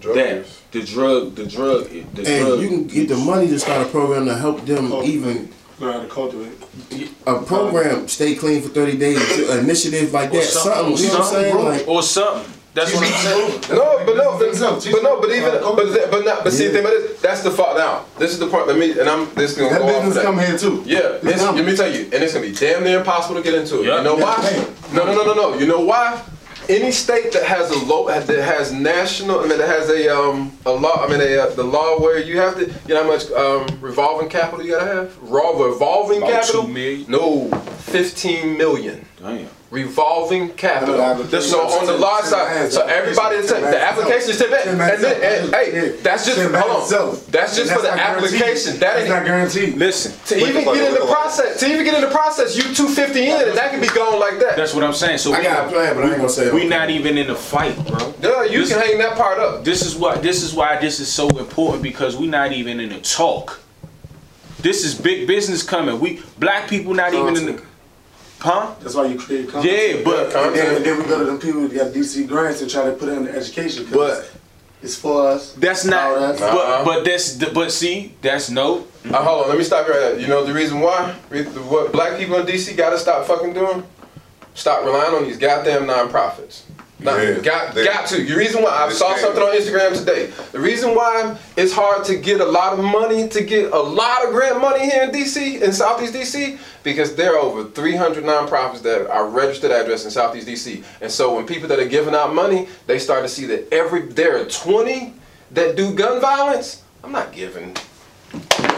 Drug that use. the drug, the drug, the And drug? you can get the money to start a program to help them Oh. even Learn how to cultivate. a program stay clean for 30 days initiative like that something, you know what I'm saying like or something. That's what I'm saying. No, but no, but, Teach them, teach but no, but even, but but not, but see, Yeah. the thing about this, that's the fault. Now, this is the part. Let me, and I'm this is gonna That go business that. come here too. Yeah, This let me tell you, and it's gonna be damn near impossible to get into it. Yeah. You know why? No, no, no, no, no. You know why? Any state that has a low, that has national, I mean, that has a um a law, I mean, a, uh, the law where you have to, you know how much um revolving capital you gotta have? Raw revolving About capital? two million? No, fifteen million. Damn. Revolving capital. So on the ten- large side, so everybody, the ten application is ten bands, bands. And then, and, hey, that's just hold on. That's just for the application. That That's ain't not guaranteed. Listen, to even get in the wait, wait. process. To even get in the process, you two fifty in, and that can be gone like that. that's what I'm saying. So I we, got a plan but I ain't gonna say we not even in the fight, bro. Yeah, you can hang that part up. This is what this is why this is so important because we not even in the talk. This is big business coming. We black people not even in the huh? That's why you create content. Yeah, but Yeah, And then, and then we go to them people that got DC grants and try to put it in education. But- it's for us. that's All not. that. But but that's but see that's no. Uh, hold on, let me stop you right there. You know the reason why? What black people in DC gotta stop fucking doing? Stop relying on these goddamn nonprofits. Got they- got to. The reason why I saw something on. Instagram today. The reason why it's hard to get a lot of money to get a lot of grant money here in DC in Southeast DC because there are over 300 nonprofits that are registered address in Southeast DC. And so when people that are giving out money, they start to see that every there are 20 that do gun violence. I'm not giving.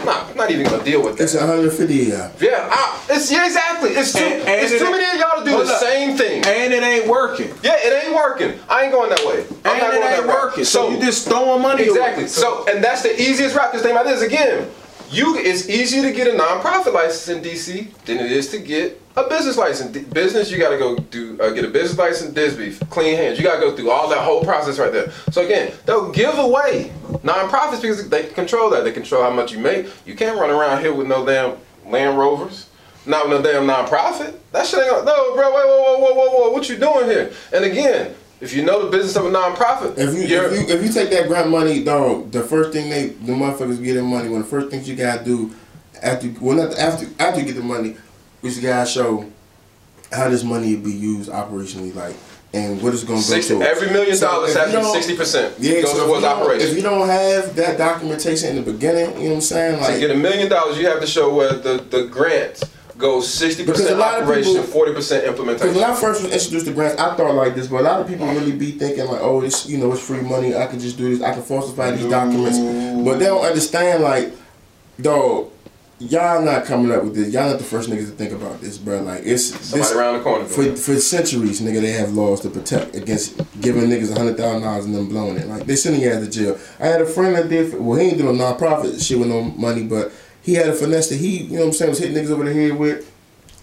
I'm not, I'm not even gonna deal with that. It's 150 yeah. Yeah, I, it's yeah, exactly. It's too, and, and it's it too many of y'all to do the up. same thing. And it ain't working. Yeah, it ain't working. I ain't going that way. I'm and not it going ain't that working. So, so you just throwing money exactly. Away. So and that's the easiest route. Because think about this again. You, it's easier to get a nonprofit license in DC than it is to get a business license. D- business, you got to go do uh, get a business license. Disby, clean hands. You got to go through all that whole process right there. So again, they'll give away nonprofits because they control that. They control how much you make. You can't run around here with no damn Land Rovers. Not with no damn nonprofit. That shit ain't gonna, no, bro. Wait, whoa, whoa, whoa, whoa, whoa. What you doing here? And again, if you know the business of a nonprofit, If you, if you if you take that grant money, dog, the first thing they the motherfuckers get their money. One of the first things you gotta do after well not after after you get the money, is you gotta show how this money be used operationally, like and what it's gonna go 60, to. every million dollars has to be sixty percent. Yeah, goes so if towards you, don't, operation. if you don't have that documentation in the beginning, you know what I'm saying? Like, to get a million dollars, you have to show where the, the grant goes sixty percent operation, forty percent Because implementation. when I first was introduced to grants, I thought like this, but a lot of people really be thinking like, oh, it's you know, it's free money. I can just do this. I can falsify these documents, but they don't understand like, dog, y'all not coming up with this. Y'all not the first niggas to think about this, bro. Like it's Somebody this, around the corner. for for centuries, nigga, they have laws to protect against giving niggas a hundred thousand dollars and them blowing it. Like they sending you out to jail. I had a friend that did. Well, he ain't doing no nonprofit shit with no money, but he had a finesse that he, you know what I'm saying, was hitting niggas over the head with.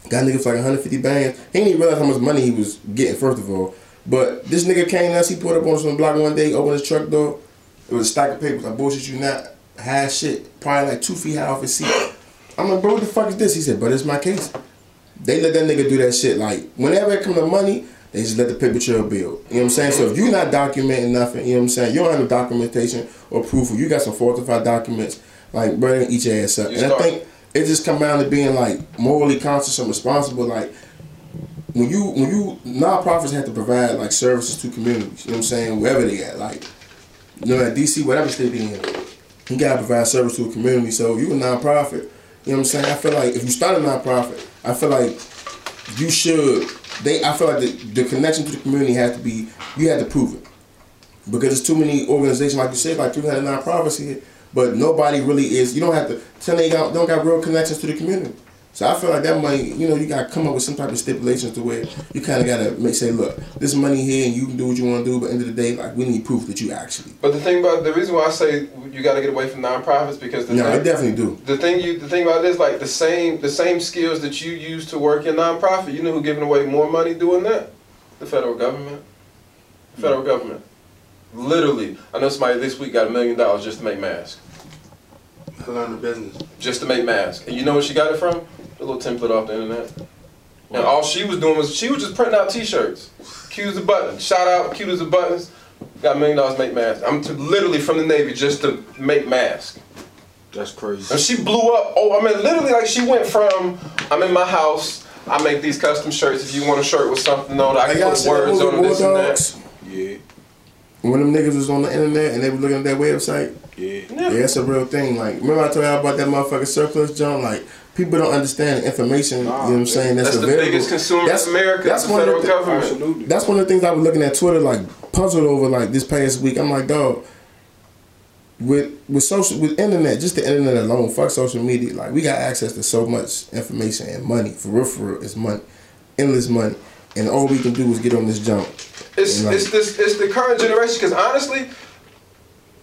Got niggas for like 150 bands. He didn't even realize how much money he was getting, first of all. But this nigga came to us, he pulled up on some block one day, opened his truck door. It was a stack of papers. I bullshit you not. High shit, probably like two feet high off his seat. I'm like, bro, what the fuck is this? He said, but it's my case. They let that nigga do that shit. Like, whenever it come to money, they just let the paper trail build. You know what I'm saying? So if you're not documenting nothing, you know what I'm saying? You don't have no documentation or proof, or you got some falsified documents, like, bro, eat your ass up. You and start- I think it just come down to being like morally conscious and responsible. Like, when you when you nonprofits have to provide like services to communities, you know what I'm saying? Wherever they at, like, you know, at DC, whatever state they in, you gotta provide service to a community. So if you a nonprofit, you know what I'm saying? I feel like if you start a nonprofit, I feel like you should. They, I feel like the, the connection to the community has to be. You have to prove it because there's too many organizations, like you said, like 300 nonprofits here, but nobody really is. You don't have to tell they got don't got real connections to the community. So I feel like that money, you know, you gotta come up with some type of stipulations to where you kind of gotta make say, look, this money here, and you can do what you want to do, but at the end of the day, like we need proof that you actually. But the thing about the reason why I say you got to get away from nonprofits because the No, I thing, definitely do. the thing you the thing about this like the same the same skills that you use to work in nonprofit. You know who giving away more money doing that? The federal government. The federal government. Literally, I know somebody this week got a million dollars just to make masks. I learned the business. just to make masks. And you know where she got it from? A little template off the internet. And all she was doing was she was just printing out T-shirts, cute as a button. Shout out, cute as a buttons. Got a million dollars make masks. I'm t- literally from the Navy just to make masks. That's crazy. And she blew up. Oh, I mean, literally, like she went from I'm in my house. I make these custom shirts. If you want a shirt with something on it, I can y'all put words on it, War this and that. Yeah, When them niggas was on the internet and they were looking at that website, yeah. yeah, that's a real thing. Like, remember I told y'all about that motherfucking surplus, John? Like, people don't understand the information. you know what I'm saying? That's, That's the available. biggest consumer That's- in America. That's the one of federal the government. Absolutely. That's one of the things I was looking at Twitter, like puzzled over, like this past week. I'm like, dog, with with social, with internet, just the internet alone, fuck social media. Like we got access to so much information and money. For real, for real, it's money, endless money, and all we can do is get on this jump. It's Right. it's this it's the current generation because honestly,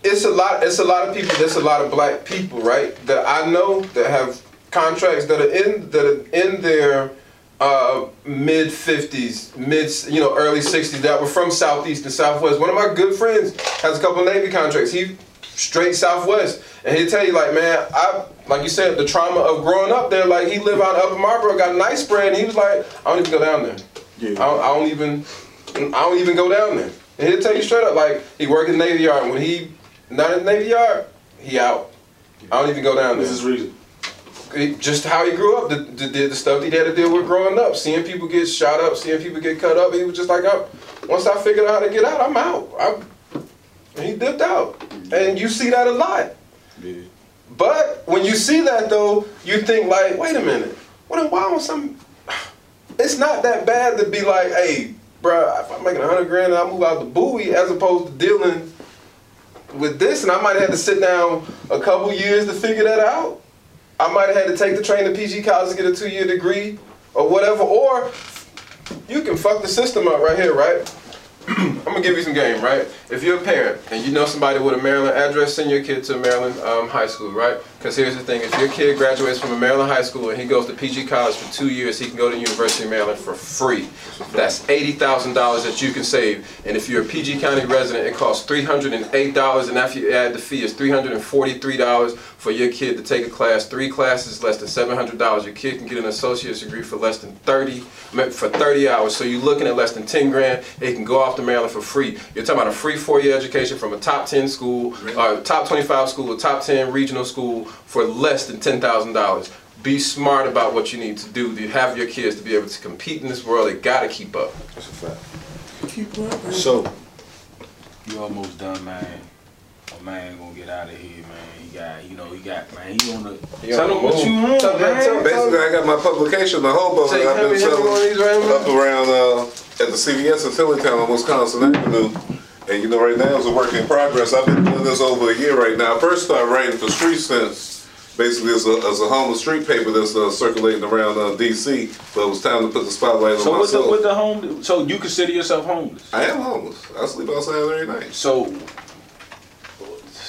it's a lot it's a lot of people. There's a lot of black people, right? That I know that have contracts that are in that are in their uh, mid fifties, mid you know early sixties that were from southeast and southwest. One of my good friends has a couple of Navy contracts. He straight southwest, and he'll tell you like, man, I like you said the trauma of growing up there. Like he lived out in Upper Marlboro, got a nice spread, and he was like, I don't even go down there. Yeah. I don't, I don't even I don't even go down there. And he'll tell you straight up, like he worked in Navy Yard. When he not in the Navy Yard, he out. I don't even go down there. This is reason. Just how he grew up, the, the, the, stuff he had to deal with growing up, seeing people get shot up, seeing people get cut up. He was just like, once I figured out how to get out, I'm out. I, and he dipped out. And you see that a lot. Yeah. But when you see that though, you think like, wait a minute, what why on some? It's not that bad to be like, hey, bro, if I'm making a hundred grand and I move out the buoy, as opposed to dealing with this, and I might have to sit down a couple years to figure that out. I might have had to take the train to PG College to get a two-year degree or whatever, or you can fuck the system up right here, right? I'm gonna give you some game, right? If you're a parent and you know somebody with a Maryland address, send your kid to a Maryland um, high school, right? Because here's the thing: if your kid graduates from a Maryland high school and he goes to PG College for two years, he can go to University of Maryland for free. That's eighty thousand dollars that you can save. And if you're a PG County resident, it costs three hundred and eight dollars, and after you add the fee, it's three hundred and forty-three dollars for your kid to take a class. Three classes, less than seven hundred dollars. Your kid can get an associate's degree for less than thirty for thirty hours. So you're looking at less than ten grand. It can go off to Maryland for free. You're talking about a free four-year education from a top ten school, or uh, top twenty-five school, a top ten regional school for less than ten thousand dollars. Be smart about what you need to do to have your kids to be able to compete in this world. They gotta keep up. That's a fact. Keep up, man. So, you almost done, man. My man gonna get out of here, man. He got, you know, he got, man. He on the. He tell him what you want, Tell- man. tell- Basically, I got my publication, the Hobo, Take that I've been him him selling ramblings. up around uh, at the CVS in Phillytown on Wisconsin Avenue. And you know, right now it's a work in progress. I've been doing this over a year right now. I first started writing for Street Sense. Basically, it's a, it's a homeless street paper that's uh, circulating around uh, D.C. But it was time to put the spotlight So on with the myself. with the home, so you consider yourself homeless. I am homeless. I sleep outside every night. So,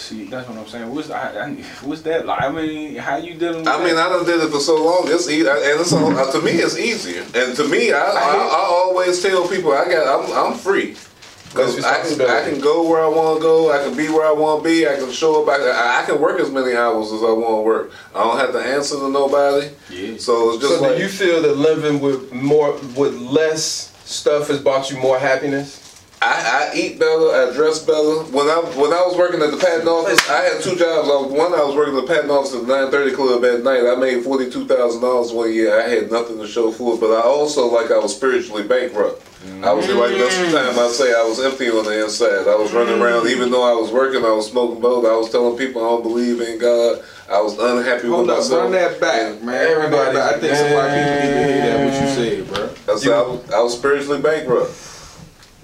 see, that's what I'm saying. What's I, I, what's that like? I mean, how you dealing with I mean, that? I done did it for so long. It's easy, and it's all, uh, to me, it's easier. And to me, I, I, I always tell people I got I'm, I'm free because I can I can go where I want to go. I can be where I want to be. I can show up. I, can- I can work as many hours as I want to work. I don't have to answer to nobody. Yeah. So it's just So like do you feel that living with more, with less stuff has brought you more happiness? I, I eat better, I dress better. When I when I was working at the patent office, I had two jobs. I was, one, I was working at the patent office at the 930 Club at night. I made forty two thousand dollars one year. I had nothing to show for it, but I also like I was spiritually bankrupt. I was like that's the time I say I was empty on the inside. I was running around, even though I was working, I was smoking both. I was telling people I don't believe in God. I was unhappy Hold with up, myself. run that back, And man. Run that. I think some white people need to hear that what you said, bro. I, said I, was, I was spiritually bankrupt.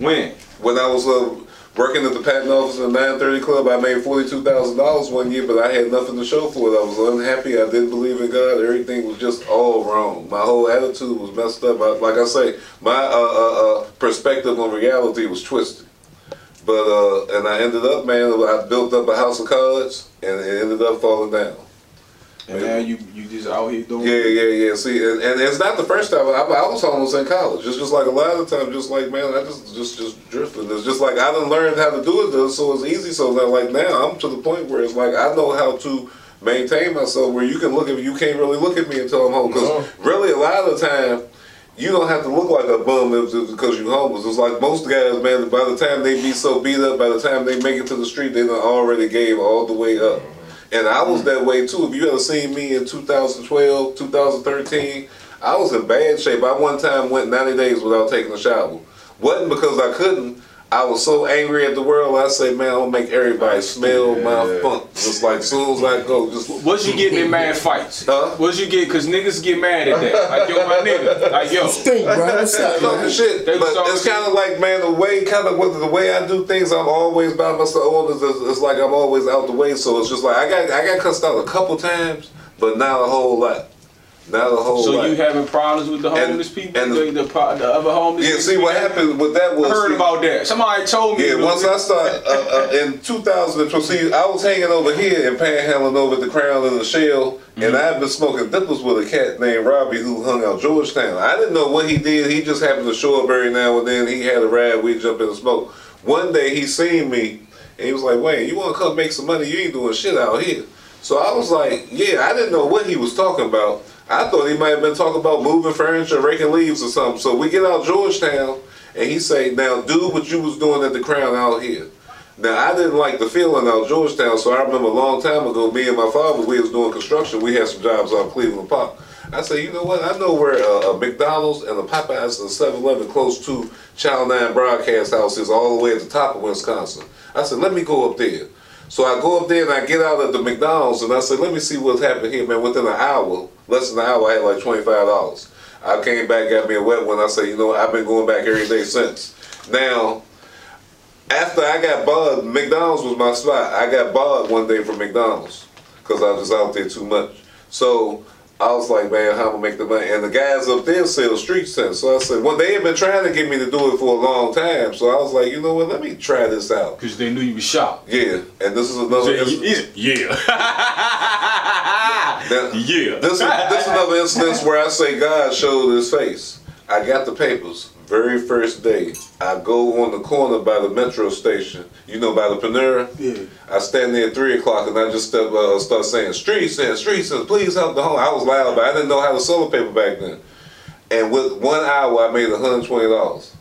When? when I was uh, working at the patent office in the 930 Club, I made $42,000 one year, but I had nothing to show for it. I was unhappy. I didn't believe in God. Everything was just all wrong. My whole attitude was messed up. I, like I say, my uh, uh, uh, perspective on reality was twisted. But, uh, and I ended up, man, I built up a house of cards, and it ended up falling down. And now you you just out here doing. Yeah, yeah, yeah. See, and, and it's not the first time. I, I was homeless in college. It's just like a lot of times, just like man, I just just just drifting. It's just like I done learned how to do it, though, so it's easy. So that like now I'm to the point where it's like I know how to maintain myself. Where you can look at me, you can't really look at me until I'm home. Because No. really, a lot of the time. You don't have to look like a bum because you're homeless. It's like most guys, man. By the time they be so beat up, by the time they make it to the street, they done already gave all the way up. And I was mm. that way too. If you ever seen me in 2012, 2013, I was in bad shape. I one time went 90 days without taking a shower. Wasn't because I couldn't. I was so angry at the world. I say, man, I'm gonna make everybody smell my funk. Just like soon as I go, just What's you getting in mad fights? Huh? What's you get? Cause niggas get mad at that. Like yo, my nigga. Like yo. Stink, bro. What's up, fucking man? shit. They But it's kind of like, man, the way, kind of with the way I do things, I'm always by myself. It's, it's, it's like I'm always out the way. So it's just like I got, I got cussed out a couple times, but not a whole lot. Not a whole So you having problems with the And- homeless people? and the, the, the other homeless. yeah, see what happened with that was. I heard see, about that. Somebody told me. Yeah, once I started uh, uh, in 2012, see, I was hanging over here and panhandling over the Crown and the Shell, and I've been smoking dippers with a cat named Robbie who hung out Georgetown. I didn't know what he did. He just happened to show up every now and then. He had a ride. We jump in the smoke. One day he seen me, and he was like, "Wayne, you want to come make some money? You ain't doing shit out here." So I was like, "Yeah." I didn't know what he was talking about. I thought he might have been talking about moving furniture, raking leaves or something. So we get out Georgetown, and he say, "Now do what you was doing at the Crown out here." Now I didn't like the feeling out Georgetown, so I remember a long time ago, me and my father, we was doing construction. We had some jobs out Cleveland Park. I said, you know what? I know where a, a McDonald's and a Popeyes and 7-Eleven close to Channel 9 Broadcast House is all the way at the top of Wisconsin. I said, let me go up there. So I go up there and I get out at the McDonald's and I said, let me see what's happening here, man. Within an hour, less than an hour, I had like $25. I came back, got me a wet one. I said, you know what? I've been going back every day since. Now, after I got barred, McDonald's was my spot. I got barred one day from McDonald's because I was out there too much. So I was like, man, how am I make the money? And the guys up there sell Street Sense. So I said, well, they had been trying to get me to do it for a long time. So I was like, you know what? Let me try this out. Because they knew you was sharp. Yeah, and this is another. this- Yeah. Now, Yeah. This is this is another instance where I say God showed His face. I got the papers. Very first day, I go on the corner by the metro station. You know, by the Panera. Yeah. I stand there at three o'clock and I just step, uh, start saying, "Streets and streets and please help the home." I was loud, but I didn't know how to sell the paper back then. And with one hour, I made one hundred twenty dollars.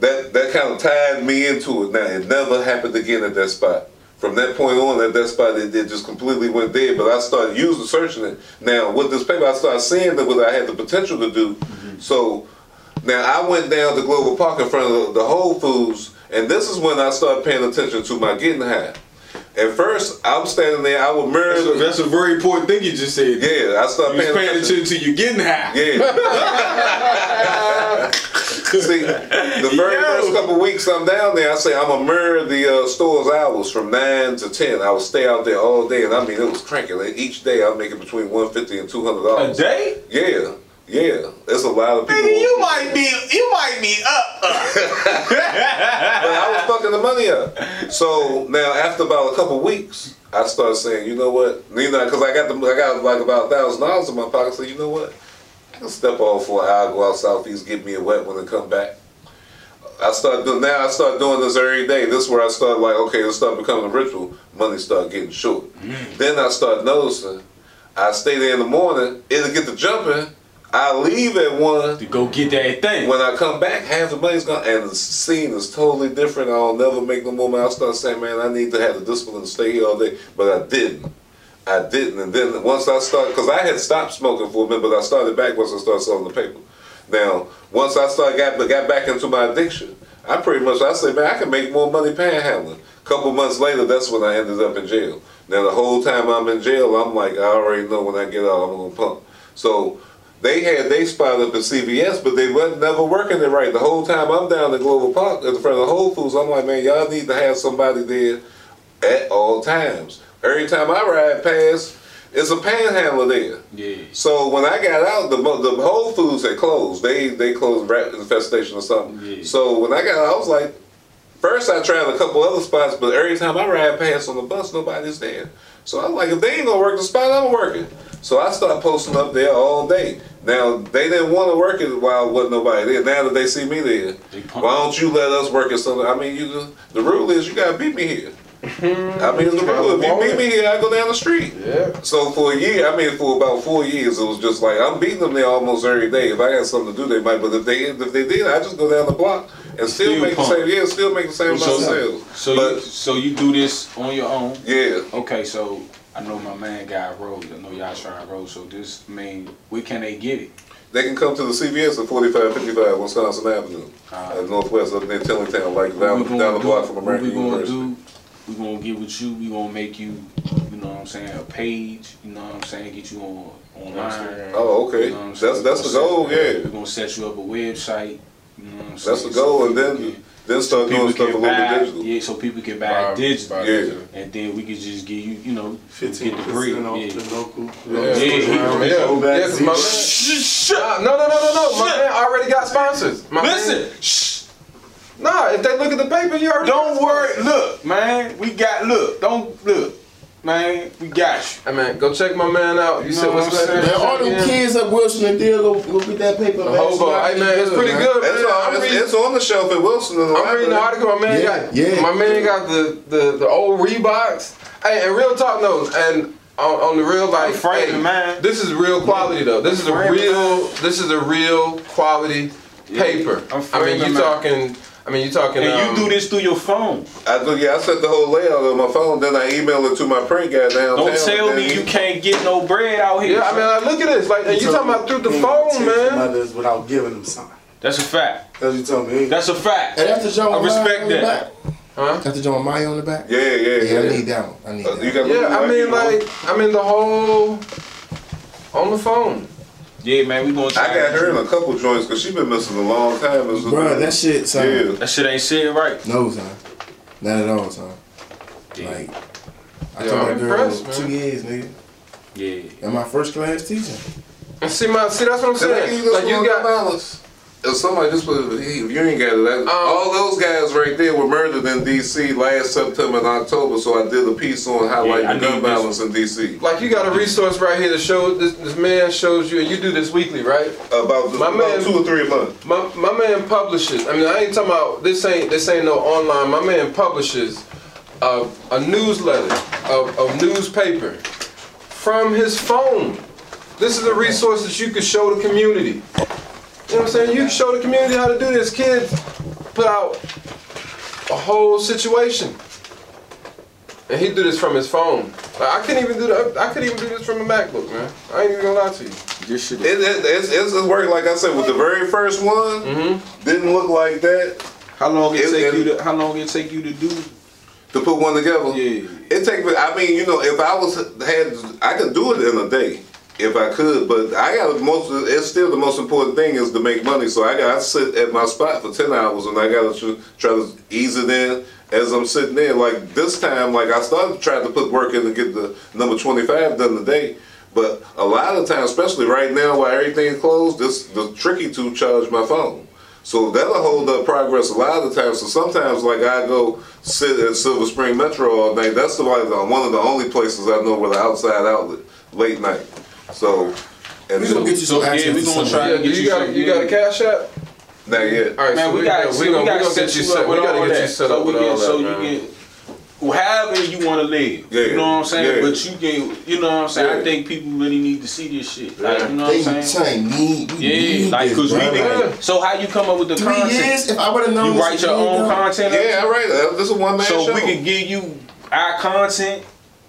That that kind of tied me into it. Now it never happened again at that spot. From that point on, at that spot, it, it just completely went dead. But I started using, searching it. Now with this paper, I started seeing that what I had the potential to do. Mm-hmm. So now I went down to Glover Park in front of the, the Whole Foods, and this is when I started paying attention to my getting high. At first, I'm standing there. I would mirror. That's a, that's a very important thing you just said. yeah, I started paying, paying attention. to you getting high. Yeah. See, the very Yo. first couple of weeks I'm down there, I say I'm gonna mirror the uh, store's hours from nine to ten. I would stay out there all day, and I mean it was cranking. Like, Each day I'm making between one fifty and two hundred dollars A day? Yeah, yeah. There's a lot of people. Nigga, you might be, you might be up, up. Uh. but I was fucking the money up. So now, after about a couple weeks, I started saying, you know what, you know, because I got the, I got like about a thousand dollars in my pocket. So you know what, I can step off for an hour, go out southeast, get me a wet one, and come back. I started doing now. I start doing this every day. This is where I start like, okay, this start becoming a ritual. Money start getting short. Mm. Then I start noticing. I stay there in the morning. It'll get to jumping. I leave at one. To go get that thing. When I come back, half the money's gone, and the scene is totally different. I'll never make no more money. I'll start saying, man, I need to have the discipline to stay here all day, but I didn't. I didn't, and then once I started, because I had stopped smoking for a minute, but I started back once I started selling the paper. Now, once I started got got back into my addiction, I pretty much I said, man, I can make more money panhandling. A couple months later, that's when I ended up in jail. Now, the whole time I'm in jail, I'm like, I already know when I get out, I'm gonna pump. So they had they spot up at CVS, but they wasn't never working it right. The whole time I'm down at Glover Park in the front of the Whole Foods, I'm like, man, y'all need to have somebody there at all times. Every time I ride past, it's a panhandler there. Yeah. So when I got out, the the Whole Foods had closed. They they closed rat infestation or something. Yeah. So when I got out, I was like, first I tried a couple other spots, but every time I ride past on the bus, nobody's there. So I was like, if they ain't gonna work the spot, I'm working. So I start posting up there all day. Now they didn't want to work it while wasn't nobody there. Now that they see me there, why don't you let us work at something? I mean, you the rule is you gotta beat me here. I mean, it's the rule. If you beat me here, I go down the street. Yeah. So for a year, I mean, for about four years, it was just like I'm beating them there almost every day. If I had something to do, they might. But if they if they did, I just go down the block and still, Still make pump. the same. Yeah, still make the same amount of sales. So but you, so you do this on your own. yeah, Okay, so I know my man got Rose. I know y'all trying Rose. So this, I mean, where can they get it? they can come to the CVS at 4555 Wisconsin Avenue, Uh, at Northwest up near Tenleytown, like down, down the gonna block do- from what American we gonna University. do? We gonna get with you. We gonna make you, you know what I'm saying, a page. You know what I'm saying, get you on online. Oh, okay. You know That's that's the goal. set- Yeah, We're gonna set you up a website. You know what I'm saying? that's the so goal, and then can- then start doing people stuff a can little buy, bit digital. Yeah, so people can buy Buy- digital. buy Yeah. digital. And then we can just give you, you know, Fifteen get the breed. percent Yeah. the local. Yeah, Yeah. yeah, yeah. Go back Yeah, 'cause my man, Nah, no, no, no, no, no. My man already got sponsors. My Listen, Man, shh, nah, if they look at the paper, you already. don't got worry. Look, man, we got. Look, don't look, man, we got you. Hey man, go check my man out. You Know said what what's I'm that? Man, all them Yeah. kids up Wilson and Deal, go, go get that paper, The man. hobo. Hey man, it's pretty good. That's man. all. I'm It's, reading, it's on the shelf at Wilson. I'm reading the library. article. My man Yeah, got. yeah. My man got the the the old Reeboks. Hey, and real talk notes and. On, on the real like, framing, hey, man. This is real quality though. This is a framing, real. This is a real quality paper. I'm I mean, framing, you man. talking. I mean, you're talking. And um, you do this through your phone. I do. Yeah, I set the whole layout on my phone. Then I email it to my print guy downtown. Don't tell me then you can't get no bread out here. Yeah, I mean, like, look at this. Like, and you talking about through the phone, man. Mothers without giving them something. That's a fact. That's what you told me. That's a fact. And that's the John I Maya respect on the that. back. Huh? That's the John Maya on the back. Yeah, yeah, Yeah, yeah. I need that one. I need Uh, that. you got Yeah, I mean, like, I mean, the whole on the phone. Yeah, man, we gonna try. I got her in a couple joints because she been missing a long time. As a- Bro, that shit, son. Yeah. That shit ain't sitting right. No, son. Not at all, son. Yeah. Like, I Yeah, told I'm my girl impressed, man. two years, nigga. Yeah. And my first class teacher. See my see that's what I'm saying. you Like you got balance. If somebody just put, hey, if you ain't got it, that, Um, all those guys right there were murdered in D.C. last September and October. So I did a piece on how Yeah, I the gun need this. balance in D.C. like you got a resource right here to show this this man shows you and you do this weekly, right? About, My about man- two or three a month. My, my man publishes. I mean, I ain't talking about this. Ain't this ain't no online. My man publishes a, a newsletter of, of newspaper from his phone. This is a resource that you could show the community. You know what I'm saying? You can show the community how to do this. Kids put out a whole situation, and he do this from his phone. Like, I couldn't even do that. I couldn't even do this from a MacBook, man. I ain't even gonna lie to you. This shit. It, it, it's, it's just working like I said with the very first one. Mm-hmm. Didn't look like that How long it It- take it- you to? How long it take you to do? to put one together. Yeah. It take. I mean, you know, if I was had, I could do it in a day if I could. But I got most. It's still the most important thing is to make money. So I got to sit at my spot for ten hours, and I got to try to ease it in as I'm sitting there. Like this time, like I started trying to put work in to get the number twenty five done today. But a lot of times, especially right now while everything's closed, this the tricky to charge my phone. So that'll hold up progress a lot of the times. So sometimes, like I go sit at Silver Spring Metro all night. That's the, one of the only places I know with an outside outlet late night. So and We so, gonna get you some So, yeah, we to gonna try Yeah, to get you you got some- you got a cash app? not yet. All right, Man, so we got gonna- we, we gonna, gotta we gonna get you you set. up We with gotta get you set so up with all can, so that, you man. can, however you want to live. Yeah, You know what I'm saying? yeah. But you can, you know what I'm saying? Yeah. I think people really need to see this shit. Like, you know They what I'm saying? saying need, Yeah, need like, this, cause we bro. been, Like, so how you come up with the Three content? years, if I would have known You write your own dog. content? Yeah, all right. Uh, This is a one man So show. we can give you our content,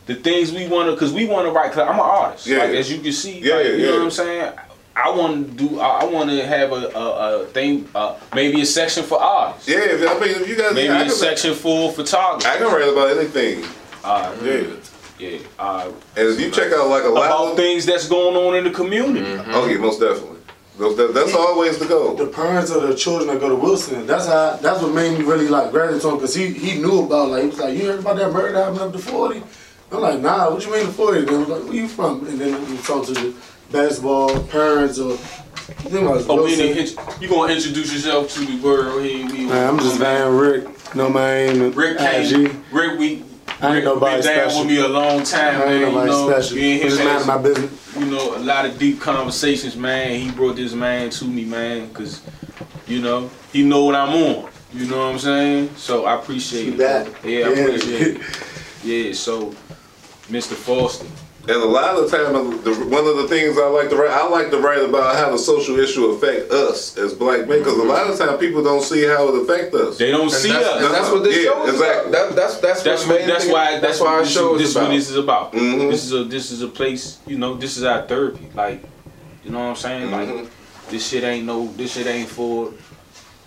the things we want to, cause we want to write. Cause I'm an artist. Yeah. Like as you can see, Yeah, like, you yeah. know what I'm saying. I want to do. I want to have a, a, a thing, uh, maybe a section for artists. yeah, if, I mean, if you guys, Maybe a can, section for photography. I can write about anything. Uh, Yeah, yeah. Uh, and if you check out like a lot about of things that's going on in the community. oh yeah, most definitely. That- That's always the goal. The parents of the children that go to Wilson, that's how that's what made me really like gravitate to him because he, he knew about like he was like, You heard about that murder that happened up to forty? I'm like, nah, what you mean to forty? And I was like, Where you from? And then we talked to the basketball parents or I think Oh, we didn't you gonna introduce yourself to the world here? We, Man, I'm just Van Rick, no man, Rick IG. came. Rick, we. I ain't Rick nobody been down special. with me a long time, I man. ain't You nobody know, special. me and him had my business. you know, a lot of deep conversations, man. He brought this man to me, man, because, you know, he know what I'm on. You know what I'm saying? So I appreciate You it. bet. Yeah, I Yeah. appreciate it. Yeah, so, Mr. Foster. And a lot of the time, one of the things I like to write, I like to write about how the social issue affect us as black men, because a lot of time people don't see how it affect us. They don't And see that's, us. and that's what this Yeah, show is exactly. about. That, that's that's That's what what. That's thing- why. That's why what our this, show this is what about. this is about. Mhm. This is a. This is a place. You know. This is our therapy. Like, you know what I'm saying? Mhm. Like, this shit ain't no. This shit ain't for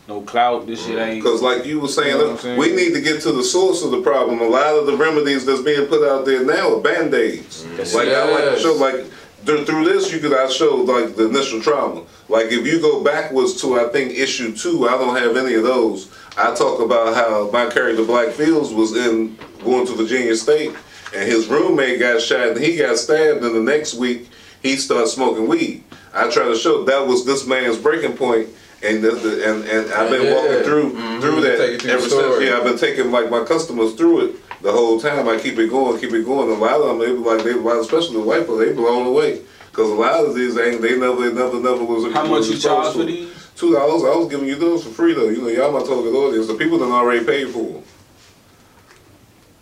no clout. This shit ain't. Because, like you were saying, You know saying? we need to get to the source of the problem. A lot of the remedies that's being put out there now are band aids. Mm. Yes. Like I like to show, like through this, you could I show like the initial trauma. Like if you go backwards to I think issue two, I don't have any of those. I talk about how my character Black Fields was in going to Virginia State, and his roommate got shot, and he got stabbed. And the next week, he started smoking weed. I try to show that was this man's breaking point, and the, the, and and I've been Yeah. walking through mm-hmm. through that Take through the ever since. story. Yeah, I've been taking like my customers through it the whole time. I keep it going, keep it going. A lot of them, they like they, a especially the white people, they blown away because a lot of these ain't they never, they never, never was. How much you charge for it. these? Two dollars. I was giving you those for free though. You know, y'all my target audience. The people that already paid for them.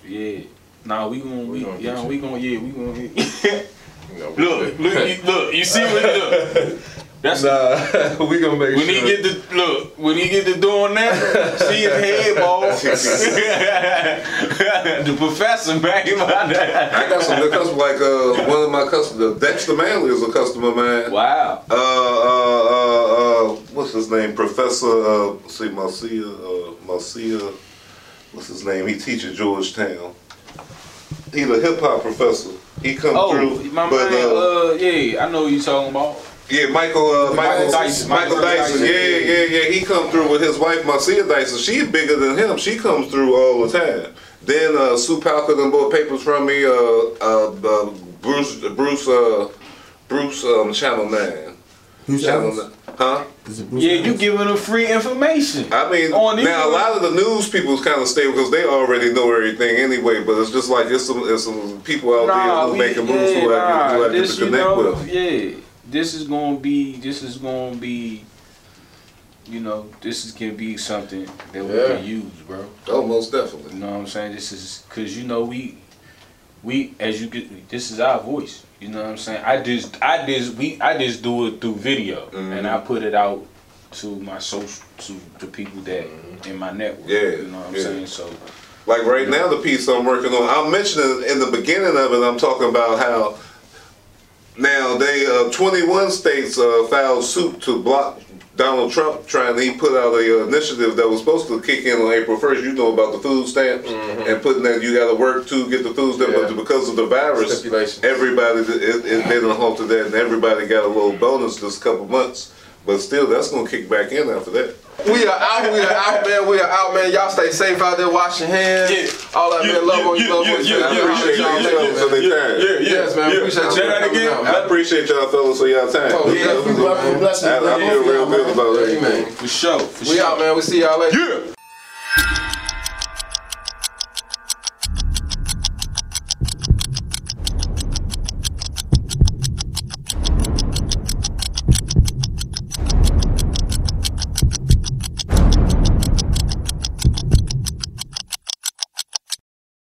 Yeah. Nah, we gonna. We, We gonna yeah, we gonna. Yeah, we gonna. You know, look, look, you, look. You see what? Look. That's Nah, we gonna make sure. When sure. he get the look, when he get to doing that, see his head ball. the professor, man. I got some good customers. Like uh, one of my customers, Dexter Manley is a customer man. wow. Uh, uh, uh, uh, what's his name? Professor, uh, let's see, Marcia, uh, Marcia, what's his name? He teaches Georgetown. He's a hip hop professor. He come Oh, through, my but man. uh, Uh, yeah, I know who you talking about. Yeah, Michael, uh, Michael Dyson. Michael Michael Dyson. Dyson. Yeah, yeah, yeah. He come through with his wife Marcia Dyson. She bigger than him. She comes through all the time. Then uh, Sue Palka done bought papers from me. Uh, uh, uh, Bruce, Bruce, uh, Bruce um, Channel Nine. Who's Channel Channel? Nine. Huh? Is it Bruce Yeah, you giving them free information. I mean, On these now a lot of the news people kind of stay because they already know everything anyway. But it's just like it's some, it's some people out there who we- making moves yeah, who I, nah, get, who I get this, to you connect know, with. Yeah, this is gonna be. This is gonna be. You know, this is gonna be something that we Yeah. can use, bro. Oh, most definitely. You know what I'm saying? This is because you know we, we as you get. This is our voice. You know what I'm saying? I just, I just, we, I just do it through video, Mhm. and I put it out to my social, to the people that in my network. Yeah, you know what I'm yeah. saying? So Like right now, the piece I'm working on, I'm mentioning in the beginning of it, I'm talking about how now they uh, 21 states uh, filed suit to block Donald Trump trying. He put out a uh, initiative that was supposed to kick in on April 1st. You know about the food stamps and putting that you got to work to get the food stamps, Yeah. but because of the virus, everybody it, it, they done halted that, and everybody got a little bonus this couple months. But still, that's gonna kick back in after that. We are out, we are out, man. We are out, man. Y'all stay safe out there, wash your hands. Yeah. All that, Yeah, man. Love yeah, on you, love yeah, on you. yeah, I yeah, appreciate yeah, y'all yeah, later, so man. they time. Yes, man. Appreciate Say you that again. out, I appreciate y'all fellas for y'all time. Oh, yeah. Blessings, blessings, I, I feel real good about it. Amen. for sure, for We sure. out, man. We see y'all later. Yeah.